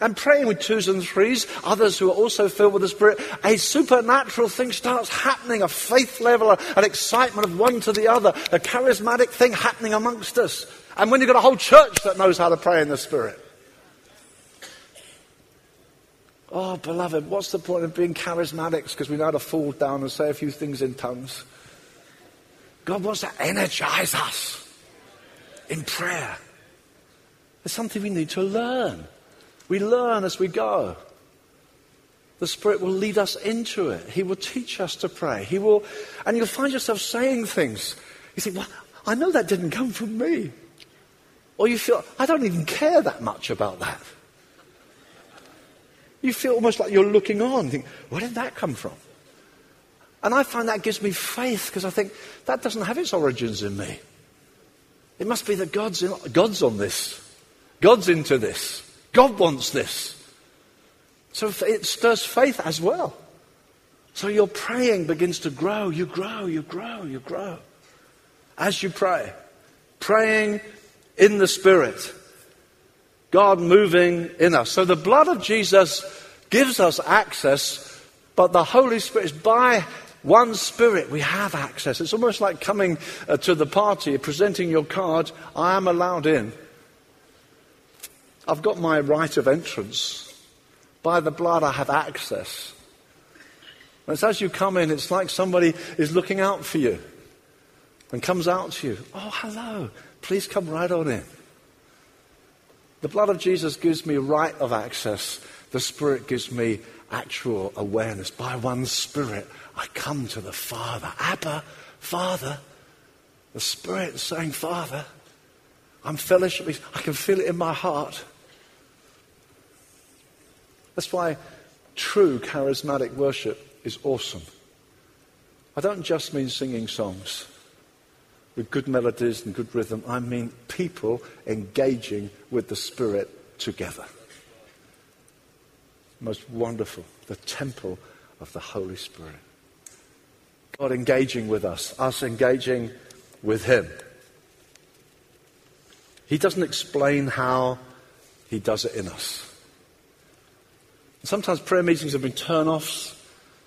And praying with twos and threes, others who are also filled with the Spirit, a supernatural thing starts happening, a faith level, an excitement of one to the other, a charismatic thing happening amongst us. And when you've got a whole church that knows how to pray in the Spirit. Oh, beloved, what's the point of being charismatics because we know how to fall down and say a few things in tongues? God wants to energize us in prayer. It's something we need to learn. We learn as we go. The Spirit will lead us into it. He will teach us to pray. He will, and you'll find yourself saying things. You think, well, I know that didn't come from me. Or you feel, I don't even care that much about that. You feel almost like you're looking on. Think, where did that come from? And I find that gives me faith because I think that doesn't have its origins in me. It must be that God's, in, God's on this. God's into this. God wants this. So it stirs faith as well. So your praying begins to grow. You grow, you grow, you grow. As you pray. Praying in the Spirit. God moving in us. So the blood of Jesus gives us access, but the Holy Spirit is by one Spirit we have access. It's almost like coming uh, to the party, presenting your card, I am allowed in. I've got my right of entrance. By the blood, I have access. And it's as you come in, it's like somebody is looking out for you and comes out to you. Oh, hello. Please come right on in. The blood of Jesus gives me right of access. The Spirit gives me actual awareness. By one Spirit, I come to the Father. Abba, Father. The Spirit is saying, Father. I'm fellowship. I can feel it in my heart. That's why true charismatic worship is awesome. I don't just mean singing songs with good melodies and good rhythm. I mean people engaging with the Spirit together. Most wonderful, the temple of the Holy Spirit. God engaging with us, us engaging with Him. He doesn't explain how, He does it in us. Sometimes prayer meetings have been turn offs.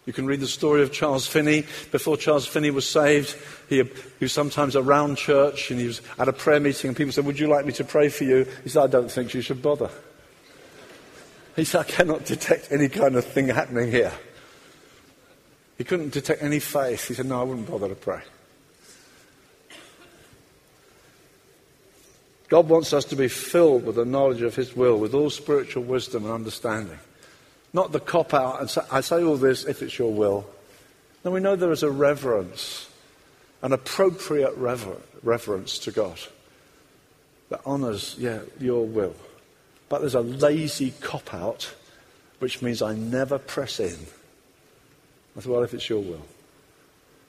You can read the story of Charles Finney. Before Charles Finney was saved, he, was sometimes around church and he was at a prayer meeting and people said, Would you like me to pray for you? He said, I don't think you should bother. He said, I cannot detect any kind of thing happening here. He couldn't detect any faith. He said, No, I wouldn't bother to pray. God wants us to be filled with the knowledge of His will, with all spiritual wisdom and understanding. Not the cop out and say, I say all this if it's your will. No, we know there is a reverence, an appropriate rever- reverence to God that honours, yeah, your will. But there's a lazy cop out, which means I never press in. I thought, well, if it's your will.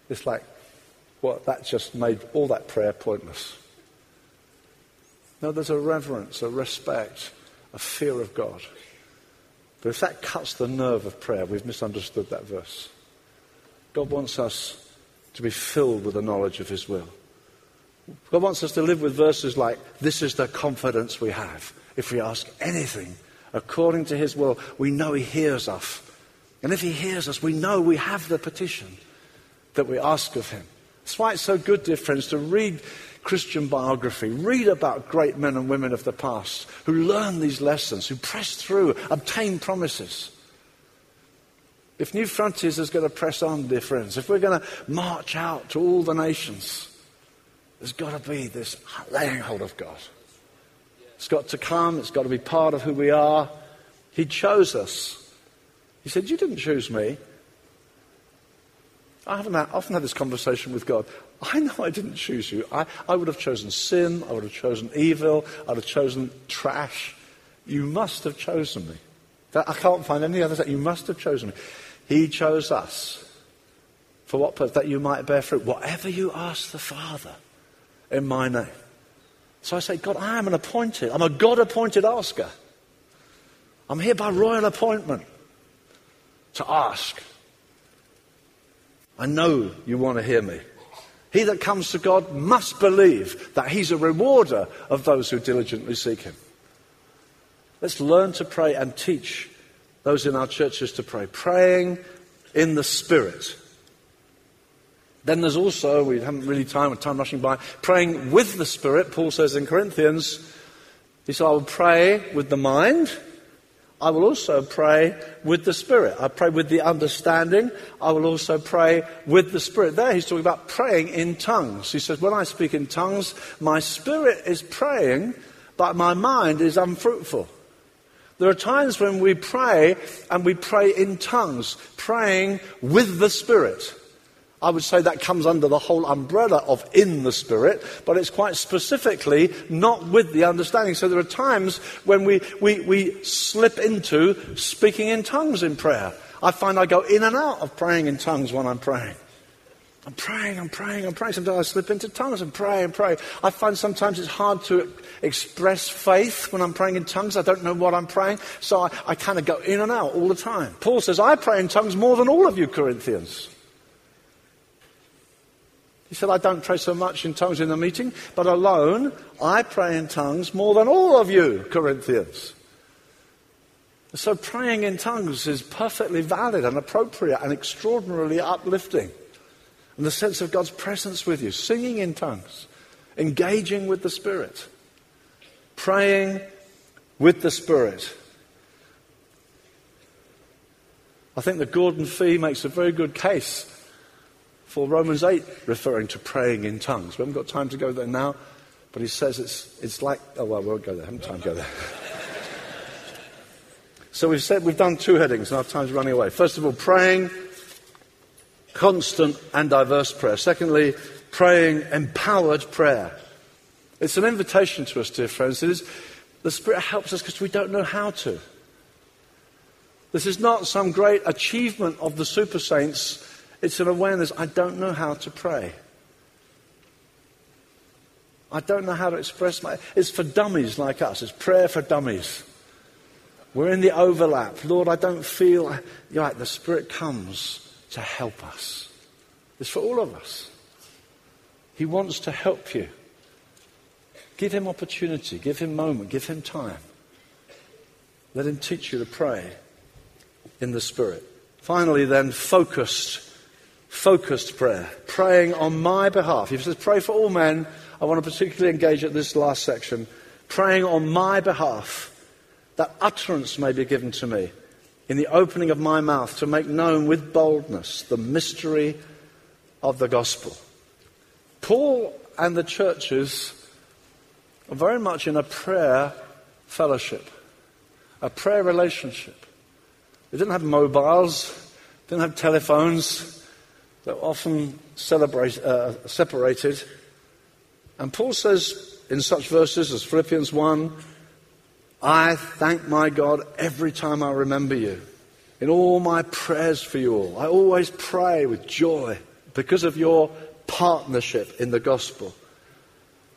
It's like, well, that just made all that prayer pointless. No, there's a reverence, a respect, a fear of God. But if that cuts the nerve of prayer, we've misunderstood that verse. God wants us to be filled with the knowledge of His will. God wants us to live with verses like, This is the confidence we have. If we ask anything according to His will, we know He hears us. And if He hears us, we know we have the petition that we ask of Him. That's why it's so good, dear friends, to read Christian biography. Read about great men and women of the past who learned these lessons, who pressed through, obtained promises. If Newfrontiers is going to press on, dear friends, if we're going to march out to all the nations, there's got to be this laying hold of God. It's got to come, it's got to be part of who we are. He chose us. He said, You didn't choose me. I often had this conversation with God. I know I didn't choose you. I, I would have chosen sin. I would have chosen evil. I would have chosen trash. You must have chosen me. I can't find any other. You must have chosen me. He chose us. For what purpose? That you might bear fruit. Whatever you ask the Father in my name. So I say, God, I am an appointed. I'm a God appointed asker. I'm here by royal appointment to ask. I know you want to hear me. He that comes to God must believe that He's a rewarder of those who diligently seek Him. Let's learn to pray and teach those in our churches to pray. Praying in the Spirit. Then there's also, we haven't really time, time rushing by, praying with the Spirit. Paul says in Corinthians, he said, I will pray with the mind. I will also pray with the Spirit. I pray with the understanding. I will also pray with the Spirit. There he's talking about praying in tongues. He says, when I speak in tongues, my spirit is praying, but my mind is unfruitful. There are times when we pray and we pray in tongues, praying with the Spirit. I would say that comes under the whole umbrella of in the Spirit, but it's quite specifically not with the understanding. So there are times when we, we, we slip into speaking in tongues in prayer. I find I go in and out of praying in tongues when I'm praying. I'm praying, I'm praying, I'm praying. Sometimes I slip into tongues and pray and pray. I find sometimes it's hard to express faith when I'm praying in tongues. I don't know what I'm praying, so I, I kind of go in and out all the time. Paul says, I pray in tongues more than all of you Corinthians. He said, I don't pray so much in tongues in the meeting, but alone I pray in tongues more than all of you, Corinthians. So praying in tongues is perfectly valid and appropriate and extraordinarily uplifting. And the sense of God's presence with you, singing in tongues, engaging with the Spirit, praying with the Spirit. I think that Gordon Fee makes a very good case for Romans 8, referring to praying in tongues. We haven't got time to go there now, but he says it's, it's like, oh, well, we won't go there. I haven't time to go there. so we've said we've done two headings, and our time's running away. First of all, praying constant and diverse prayer. Secondly, praying empowered prayer. It's an invitation to us, dear friends. It is, the Spirit helps us because we don't know how to. This is not some great achievement of the super saints it's an awareness I don't know how to pray. I don't know how to express my. It's for dummies like us. It's prayer for dummies. We're in the overlap. Lord, I don't feel. You're right, the Spirit comes to help us. It's for all of us. He wants to help you. Give him opportunity, give him moment, give him time. Let him teach you to pray in the Spirit. Finally, then, focused focused prayer, praying on my behalf. He says, Pray for all men. I want to particularly engage at this last section. Praying on my behalf, that utterance may be given to me in the opening of my mouth to make known with boldness the mystery of the gospel. Paul and the churches are very much in a prayer fellowship, a prayer relationship. They didn't have mobiles, didn't have telephones, they're often uh, separated. And Paul says in such verses as Philippians 1 I thank my God every time I remember you. In all my prayers for you all, I always pray with joy because of your partnership in the gospel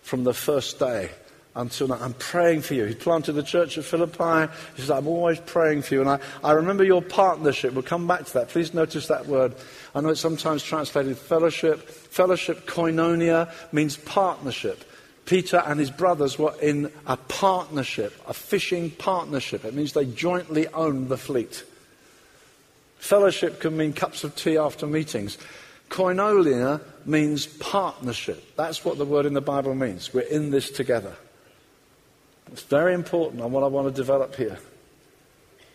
from the first day until now. I'm praying for you. He planted the church at Philippi. He says, I'm always praying for you. And I, I remember your partnership. We'll come back to that. Please notice that word. I know it's sometimes translated fellowship. Fellowship, koinonia, means partnership. Peter and his brothers were in a partnership, a fishing partnership. It means they jointly owned the fleet. Fellowship can mean cups of tea after meetings. Koinonia means partnership. That's what the word in the Bible means. We're in this together. It's very important on what I want to develop here.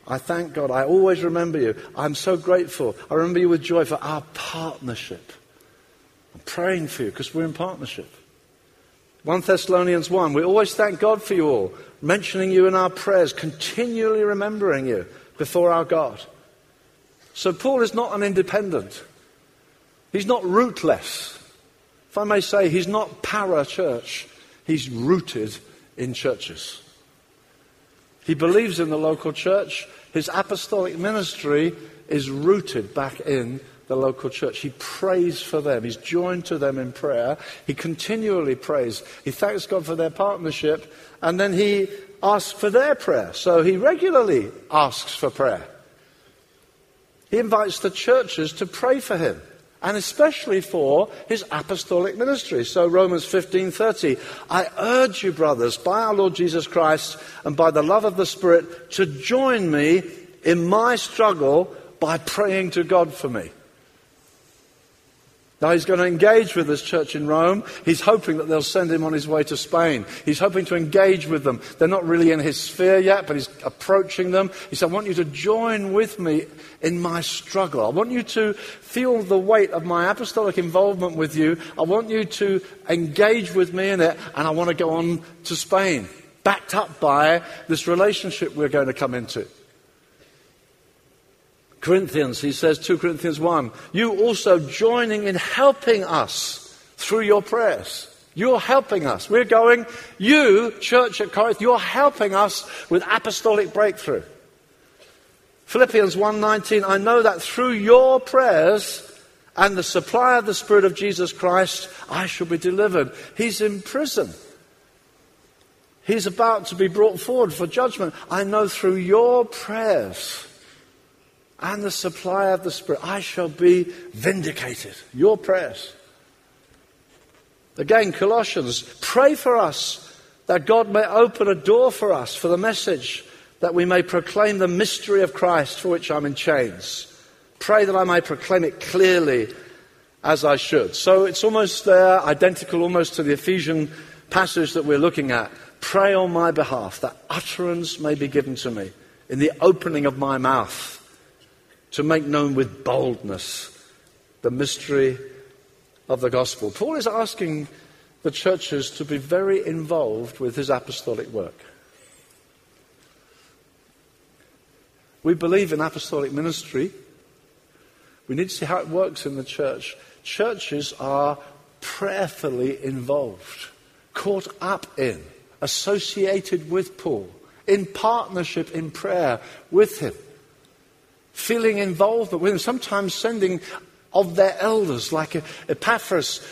I thank God. I always remember you. I'm so grateful. I remember you with joy for our partnership. I'm praying for you because we're in partnership. 1 Thessalonians 1, we always thank God for you all, mentioning you in our prayers, continually remembering you before our God. So Paul is not an independent. He's not rootless. If I may say, he's not para church. He's rooted in churches. He believes in the local church. His apostolic ministry is rooted back in the local church. He prays for them. He's joined to them in prayer. He continually prays. He thanks God for their partnership. And then he asks for their prayer. So he regularly asks for prayer. He invites the churches to pray for him and especially for his apostolic ministry. So Romans 15:30, I urge you brothers by our Lord Jesus Christ and by the love of the Spirit to join me in my struggle by praying to God for me. Now he's going to engage with this church in Rome. He's hoping that they'll send him on his way to Spain. He's hoping to engage with them. They're not really in his sphere yet, but he's approaching them. He said, I want you to join with me in my struggle. I want you to feel the weight of my apostolic involvement with you. I want you to engage with me in it, and I want to go on to Spain, backed up by this relationship we're going to come into. Corinthians, he says, 2 Corinthians 1, you also joining in helping us through your prayers. You're helping us. We're going, you, church at Corinth, you're helping us with apostolic breakthrough. Philippians 1:19 I know that through your prayers and the supply of the spirit of Jesus Christ I shall be delivered. He's in prison. He's about to be brought forward for judgment. I know through your prayers and the supply of the Spirit, I shall be vindicated. Your prayers. Again, Colossians, pray for us that God may open a door for us for the message, that we may proclaim the mystery of Christ for which I'm in chains. Pray that I may proclaim it clearly as I should. So it's almost there, identical almost to the Ephesian passage that we're looking at. Pray on my behalf that utterance may be given to me in the opening of my mouth to make known with boldness the mystery of the gospel. Paul is asking the churches to be very involved with his apostolic work. We believe in apostolic ministry. We need to see how it works in the church. Churches are prayerfully involved, caught up in, associated with Paul, in partnership in prayer with him feeling involved with them, sometimes sending of their elders, like Epaphras.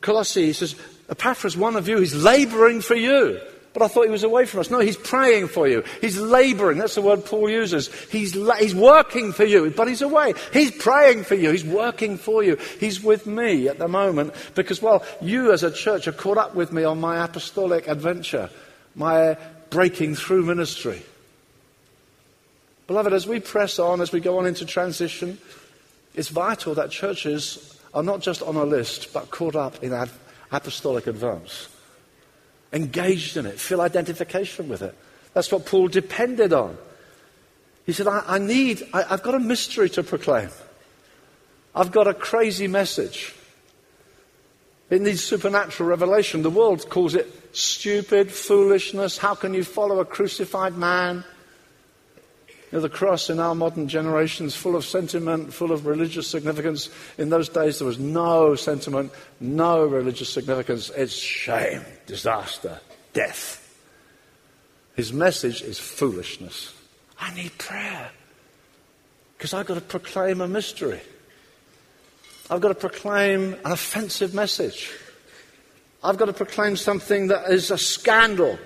Colossae, he says, Epaphras, one of you, he's laboring for you. But I thought he was away from us. No, he's praying for you. He's laboring. That's the word Paul uses. He's, la- he's working for you, but he's away. He's praying for you. He's working for you. He's with me at the moment because, well, you as a church are caught up with me on my apostolic adventure, my breaking through ministry. Beloved, as we press on, as we go on into transition, it's vital that churches are not just on a list, but caught up in ad- apostolic advance. Engaged in it, feel identification with it. That's what Paul depended on. He said, I, I need, I, I've got a mystery to proclaim. I've got a crazy message. It needs supernatural revelation. The world calls it stupid, foolishness. How can you follow a crucified man? You know, the cross in our modern generation is full of sentiment, full of religious significance. In those days, there was no sentiment, no religious significance. It's shame, disaster, death. His message is foolishness. I need prayer because I've got to proclaim a mystery. I've got to proclaim an offensive message. I've got to proclaim something that is a scandal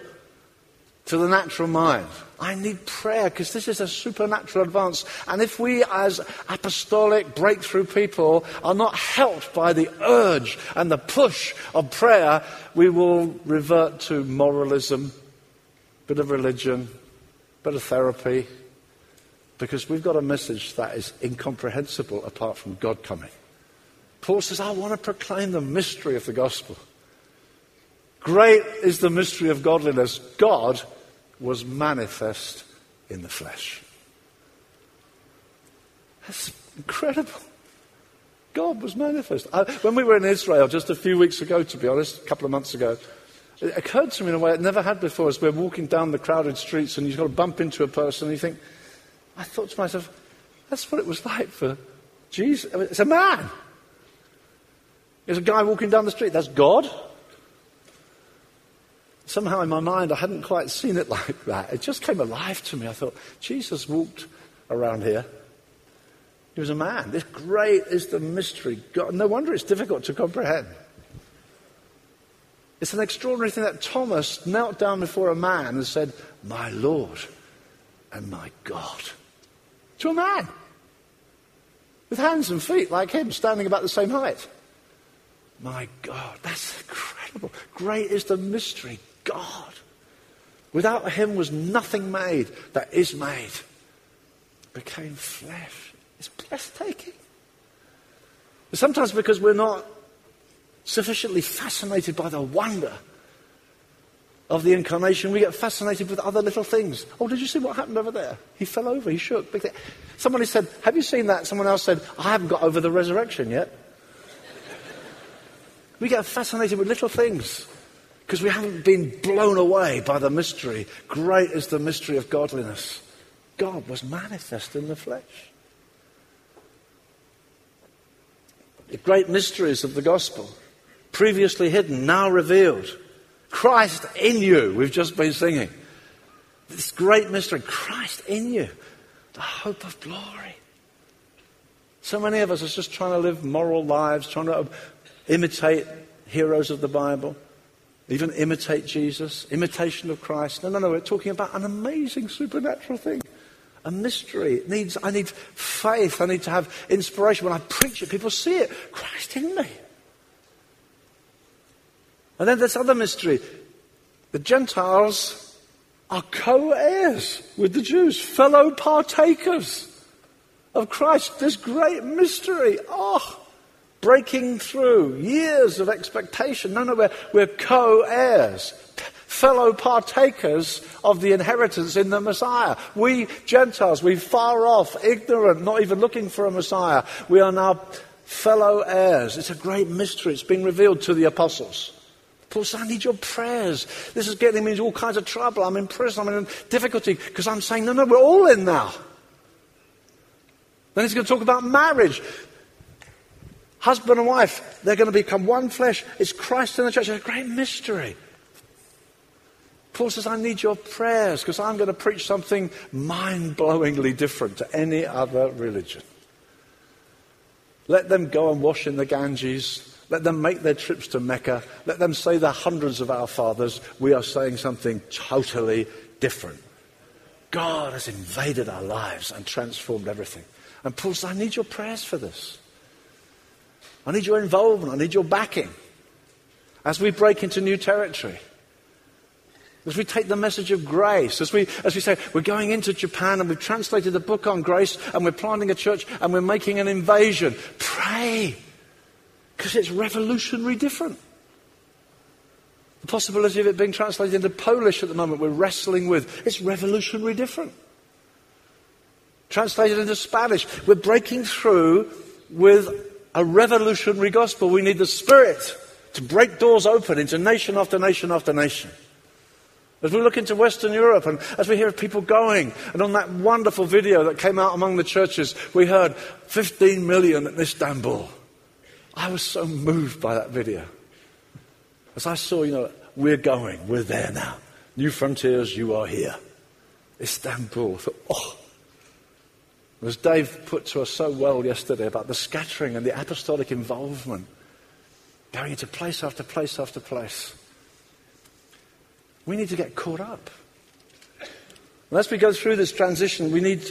to the natural mind. I need prayer because this is a supernatural advance. And if we, as apostolic breakthrough people, are not helped by the urge and the push of prayer, we will revert to moralism, bit of religion, bit of therapy, because we've got a message that is incomprehensible apart from God coming. Paul says, I want to proclaim the mystery of the gospel. Great is the mystery of godliness. God was manifest in the flesh. That's incredible. God was manifest. I, when we were in Israel just a few weeks ago, to be honest, a couple of months ago, it occurred to me in a way it never had before as we're walking down the crowded streets and you've got to bump into a person and you think, I thought to myself, that's what it was like for Jesus. I mean, it's a man. There's a guy walking down the street. That's God. Somehow in my mind, I hadn't quite seen it like that. It just came alive to me. I thought, Jesus walked around here. He was a man. This great is the mystery. God, no wonder it's difficult to comprehend. It's an extraordinary thing that Thomas knelt down before a man and said, My Lord and my God. To a man. With hands and feet like him, standing about the same height. My God, that's incredible. Great is the mystery. God. Without him was nothing made that is made. Became flesh. It's breathtaking. Sometimes because we're not sufficiently fascinated by the wonder of the incarnation, we get fascinated with other little things. Oh, did you see what happened over there? He fell over, he shook. Somebody said, Have you seen that? Someone else said, I haven't got over the resurrection yet. we get fascinated with little things because we haven't been blown away by the mystery. Great is the mystery of godliness. God was manifest in the flesh. The great mysteries of the gospel, previously hidden, now revealed. Christ in you, we've just been singing. This great mystery, Christ in you, the hope of glory. So many of us are just trying to live moral lives, trying to imitate heroes of the Bible, even imitate Jesus, imitation of Christ. No, no, no, we're talking about an amazing supernatural thing. A mystery. It needs, I need faith. I need to have inspiration. When I preach it, people see it. Christ in me. And then this other mystery. The Gentiles are co heirs with the Jews, fellow partakers of Christ. This great mystery. Oh, breaking through years of expectation. No, no, we're, we're co heirs, fellow partakers of the inheritance in the Messiah. We Gentiles, we far off, ignorant, not even looking for a Messiah. We are now fellow heirs. It's a great mystery. It's being revealed to the apostles. Paul says, I need your prayers. This is getting me into all kinds of trouble. I'm in prison. I'm in difficulty because I'm saying, no, no, we're all in now. Then he's going to talk about marriage. Husband and wife, they're going to become one flesh. It's Christ in the church. It's a great mystery. Paul says, I need your prayers because I'm going to preach something mind blowingly different to any other religion. Let them go and wash in the Ganges. Let them make their trips to Mecca. Let them say the hundreds of our fathers. We are saying something totally different. God has invaded our lives and transformed everything. And Paul says, I need your prayers for this. I need your involvement. I need your backing as we break into new territory. As we take the message of grace, as we, as we say, we're going into Japan and we've translated the book on grace and we're planting a church and we're making an invasion. Pray. Because it's revolutionary different. The possibility of it being translated into Polish at the moment we're wrestling with. It's revolutionary different. Translated into Spanish. We're breaking through with a revolutionary gospel. We need the Spirit to break doors open into nation after nation after nation. As we look into Western Europe and as we hear of people going, and on that wonderful video that came out among the churches, we heard 15 million in Istanbul. I was so moved by that video. As I saw, you know, we're going, we're there now. Newfrontiers, you are here. Istanbul. I thought, oh. As Dave put to us so well yesterday about the scattering and the apostolic involvement, going into place after place after place. We need to get caught up. And as we go through this transition, we need,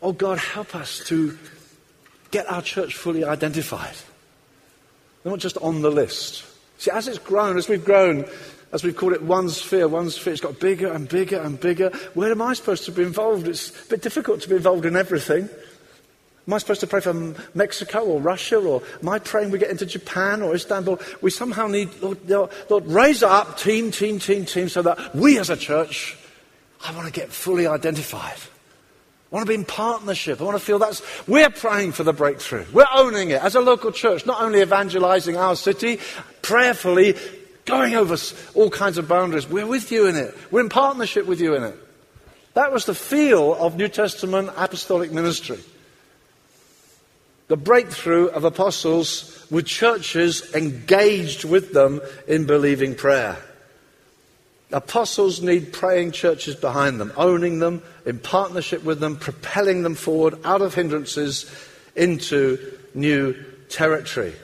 oh God, help us to get our church fully identified. They're not just on the list. See, as it's grown, as we've grown, as we've called it, one sphere, one sphere, it's got bigger and bigger and bigger. Where am I supposed to be involved? It's a bit difficult to be involved in everything. Am I supposed to pray for Mexico or Russia? Or am I praying we get into Japan or Istanbul? We somehow need, Lord, Lord, raise up team, team, team, team so that we as a church, I want to get fully identified. I want to be in partnership. I want to feel that's, we're praying for the breakthrough. We're owning it as a local church, not only evangelizing our city, prayerfully going over all kinds of boundaries. We're with you in it. We're in partnership with you in it. That was the feel of New Testament apostolic ministry. The breakthrough of apostles with churches engaged with them in believing prayer. Apostles need praying churches behind them, owning them, in partnership with them, propelling them forward out of hindrances into new territory.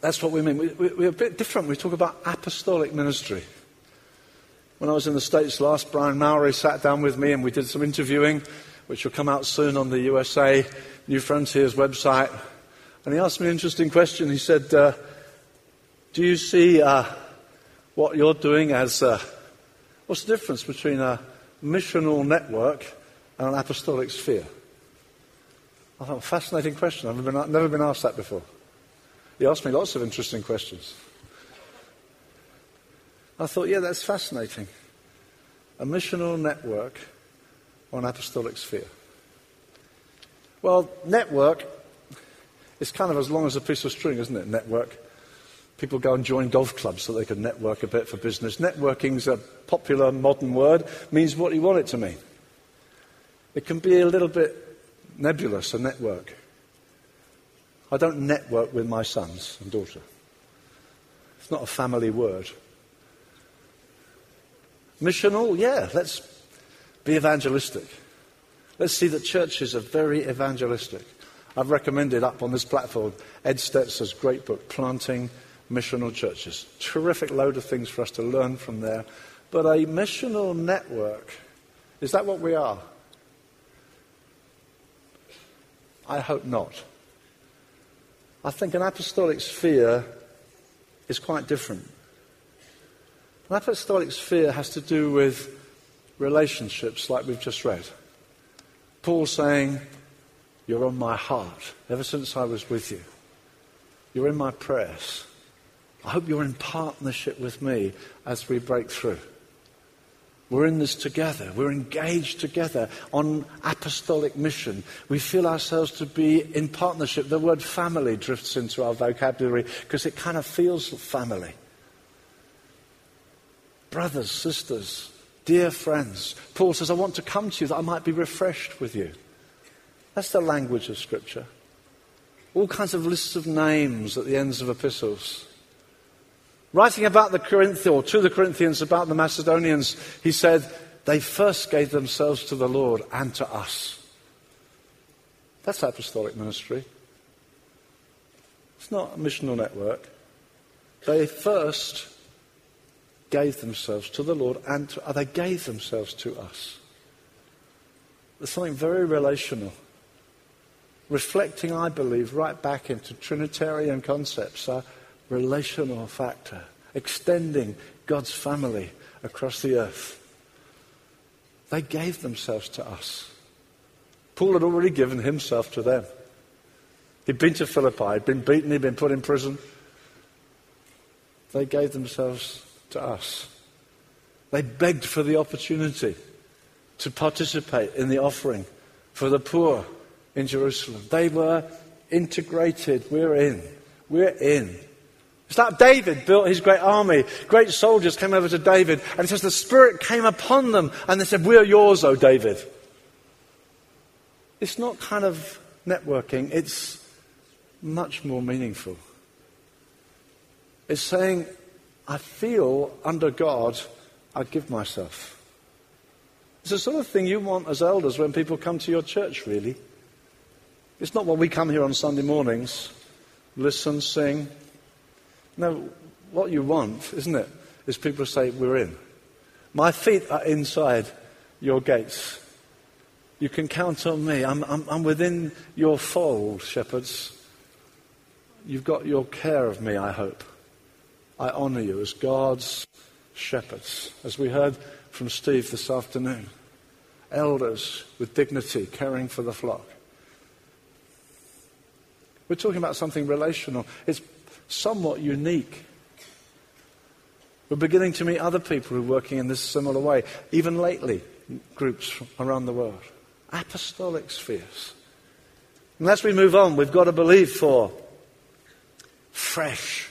That's what we mean. We, we're a bit different. We talk about apostolic ministry. When I was in the States last, Brian Mowry sat down with me and we did some interviewing, which will come out soon on the USA Newfrontiers website. And he asked me an interesting question. He said, uh, Do you see uh, what you're doing as uh, what's the difference between a missional network and an apostolic sphere? I thought, fascinating question. I've never been asked that before. He asked me lots of interesting questions. I thought, yeah, that's fascinating. A missional network on apostolic sphere. Well, network is kind of as long as a piece of string, isn't it? Network. People go and join golf clubs so they can network a bit for business. Networking's a popular modern word, means what you want it to mean. It can be a little bit nebulous, a network. I don't network with my sons and daughter. It's not a family word. Missional, yeah, let's be evangelistic. Let's see that churches are very evangelistic. I've recommended up on this platform Ed Stetzer's great book, Planting Missional Churches. Terrific load of things for us to learn from there. But a missional network, is that what we are? I hope not. I think an apostolic sphere is quite different. An apostolic sphere has to do with relationships like we've just read. Paul saying, You're on my heart ever since I was with you. You're in my prayers. I hope you're in partnership with me as we break through. We're in this together. We're engaged together on apostolic mission. We feel ourselves to be in partnership. The word family drifts into our vocabulary because it kind of feels family brothers, sisters, dear friends. Paul says, I want to come to you that I might be refreshed with you. That's the language of Scripture. All kinds of lists of names at the ends of epistles. Writing about the Corinthians, or to the Corinthians about the Macedonians, he said, they first gave themselves to the Lord and to us. That's apostolic ministry. It's not a missional network. They first gave themselves to the Lord and to, uh, they gave themselves to us. There's something very relational. Reflecting, I believe, right back into Trinitarian concepts, a relational factor, extending God's family across the earth. They gave themselves to us. Paul had already given himself to them. He'd been to Philippi, he'd been beaten, he'd been put in prison. They gave themselves to us. They begged for the opportunity to participate in the offering for the poor in Jerusalem. They were integrated. We're in. We're in. It's like David built his great army. Great soldiers came over to David, and it says the Spirit came upon them, and they said, We're yours, O David. It's not kind of networking, it's much more meaningful. It's saying, I feel under God, I give myself. It's the sort of thing you want as elders when people come to your church, really. It's not what we come here on Sunday mornings, listen, sing. No, what you want, isn't it, is people to say, We're in. My feet are inside your gates. You can count on me. I'm, I'm, I'm within your fold, shepherds. You've got your care of me, I hope. I honour you as God's shepherds, as we heard from Steve this afternoon. Elders with dignity, caring for the flock. We're talking about something relational. It's somewhat unique. We're beginning to meet other people who are working in this similar way, even lately, groups around the world. Apostolic spheres. As we move on, we've got to believe for fresh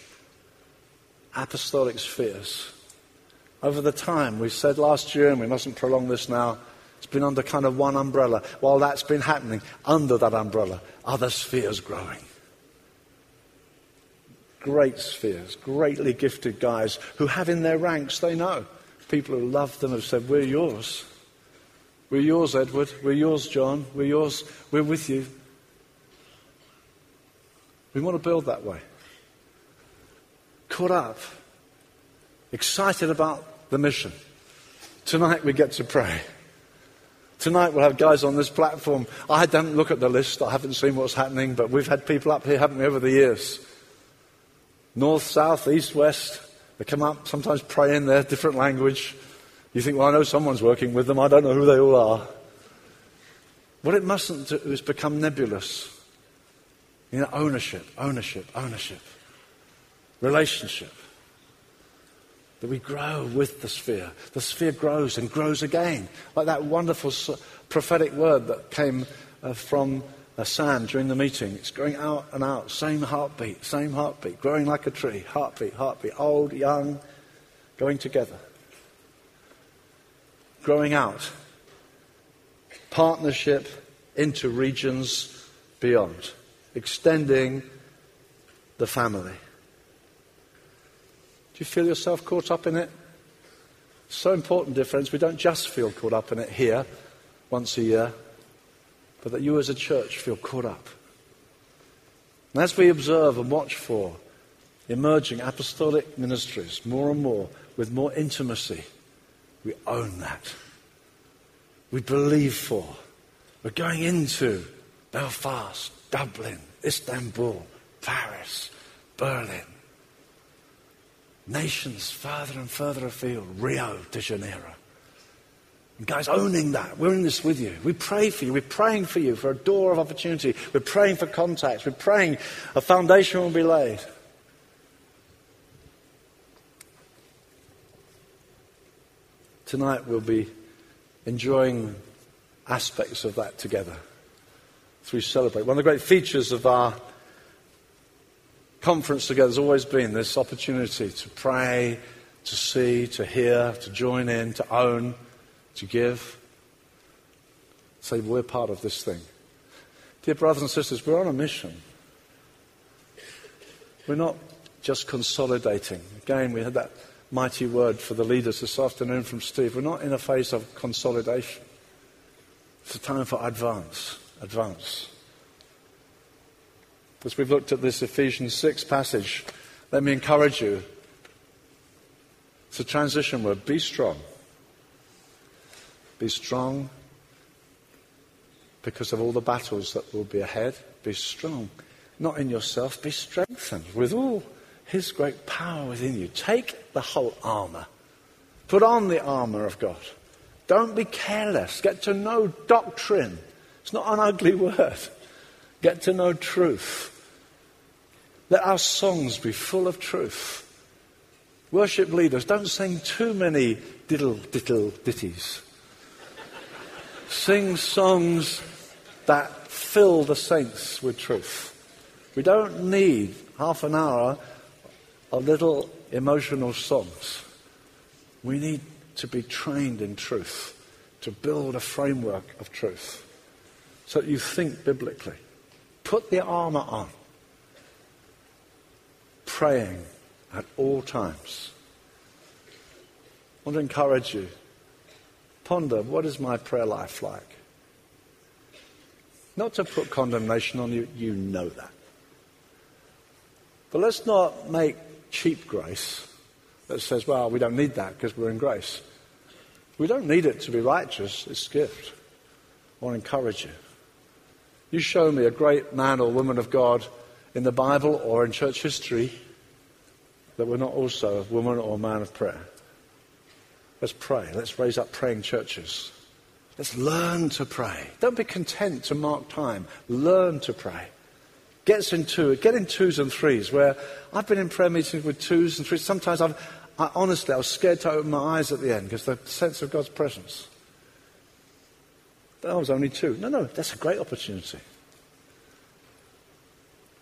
apostolic spheres. Over the time, we said last year, and we mustn't prolong this now, It's been under kind of one umbrella. While that's been happening, under that umbrella, other spheres growing. Great spheres, greatly gifted guys who have in their ranks, they know. People who love them have said, We're yours. We're yours, Edward. We're yours, John. We're yours. We're with you. We want to build that way. Caught up, excited about the mission. Tonight we get to pray. Tonight we'll have guys on this platform. I don't look at the list, I haven't seen what's happening, but we've had people up here, haven't we, over the years? North, south, east, west. They come up, sometimes pray in their different language. You think, well, I know someone's working with them, I don't know who they all are. What it mustn't do is become nebulous. You know, ownership, ownership, ownership, relationship. That we grow with the sphere. The sphere grows and grows again. Like that wonderful prophetic word that came uh, from Sam during the meeting. It's going out and out. Same heartbeat, same heartbeat. Growing like a tree. Heartbeat, heartbeat. Old, young, going together. Growing out. Partnership into regions beyond. Extending the family. Do you feel yourself caught up in it? So important, dear friends. We don't just feel caught up in it here once a year, but that you as a church feel caught up. And as we observe and watch for emerging apostolic ministries more and more with more intimacy, we own that. We believe for. We're going into Belfast, Dublin, Istanbul, Paris, Berlin, nations further and further afield, Rio de Janeiro. Guys, owning that, we're in this with you. We pray for you. We're praying for you for a door of opportunity. We're praying for contacts. We're praying a foundation will be laid. Tonight we'll be enjoying aspects of that together we celebrate. One of the great features of our conference together has always been this opportunity to pray, to see, to hear, to join in, to own, to give. Say, we're part of this thing. Dear brothers and sisters, we're on a mission. We're not just consolidating. Again, we had that mighty word for the leaders this afternoon from Steve. We're not in a phase of consolidation. It's a time for advance. Advance. As we've looked at this Ephesians 6 passage, let me encourage you. It's a transition word. Be strong. Be strong because of all the battles that will be ahead. Be strong. Not in yourself, be strengthened with all His great power within you. Take the whole armour. Put on the armour of God. Don't be careless. Get to know doctrine. It's not an ugly word. Get to know truth. Let our songs be full of truth. Worship leaders, don't sing too many diddle diddle ditties. Sing songs that fill the saints with truth. We don't need half an hour of little emotional songs. We need to be trained in truth, to build a framework of truth so that you think biblically. Put the armor on. Praying at all times. I want to encourage you. Ponder what is my prayer life like? Not to put condemnation on you, you know that. But let's not make cheap grace that says, well, we don't need that because we're in grace. We don't need it to be righteous, it's a gift. I want to encourage you. You show me a great man or woman of God in the Bible or in church history that were not also a woman or a man of prayer. Let's pray. Let's raise up praying churches. Let's learn to pray. Don't be content to mark time. Learn to pray. Get in two, get in twos and threes. Where I've been in prayer meetings with twos and threes. Sometimes I've, I, honestly, I was scared to open my eyes at the end because the sense of God's presence. That was only two. No, no, that's a great opportunity.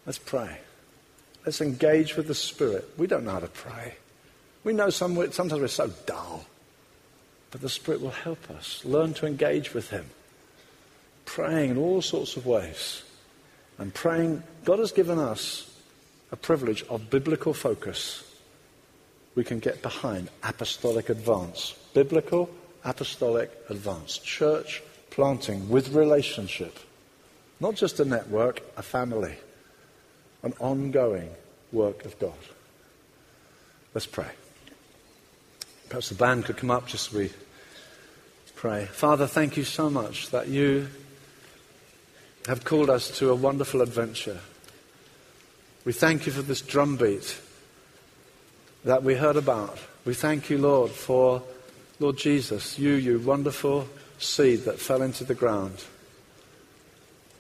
Let's pray. Let's engage with the Spirit. We don't know how to pray. We know some, sometimes we're so dull. But the Spirit will help us learn to engage with Him, praying in all sorts of ways. And praying, God has given us a privilege of biblical focus. We can get behind apostolic advance. Biblical, apostolic advance. Church planting with relationship. Not just a network, a family. An ongoing work of God. Let's pray. Perhaps the band could come up just as we pray. Father, thank you so much that you have called us to a wonderful adventure. We thank you for this drumbeat that we heard about. We thank you, Lord, for Lord Jesus, you, you wonderful seed that fell into the ground.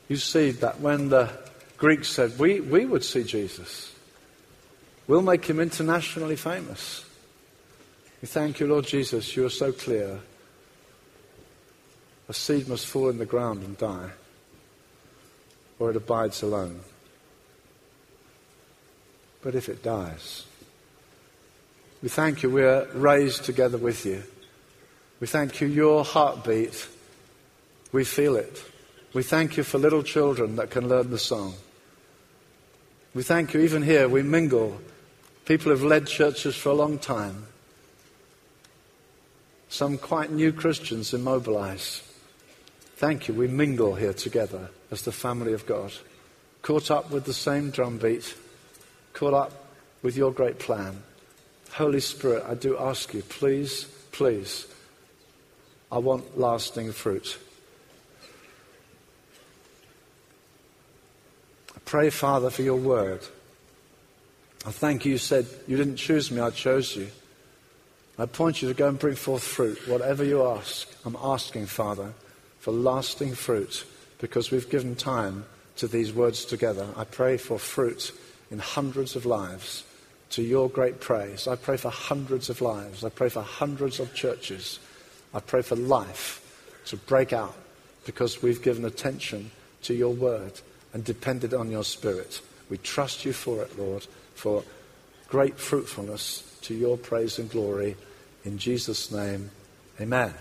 You seed that when the Greeks said, we, we would see Jesus, we'll make him internationally famous. We thank you, Lord Jesus, you are so clear. A seed must fall in the ground and die, or it abides alone. But if it dies, we thank you, we are raised together with you. We thank you, your heartbeat, we feel it. We thank you for little children that can learn the song. We thank you, even here, we mingle. People have led churches for a long time. Some quite new Christians immobilize. Thank you. We mingle here together as the family of God, caught up with the same drumbeat, caught up with your great plan. Holy Spirit, I do ask you, please, please, I want lasting fruit. I pray, Father, for your word. I thank you, you said you didn't choose me, I chose you. I point you to go and bring forth fruit, whatever you ask. I'm asking, Father, for lasting fruit because we've given time to these words together. I pray for fruit in hundreds of lives to your great praise. I pray for hundreds of lives. I pray for hundreds of churches. I pray for life to break out because we've given attention to your word and depended on your spirit. We trust you for it, Lord, for great fruitfulness to your praise and glory. In Jesus' name, amen.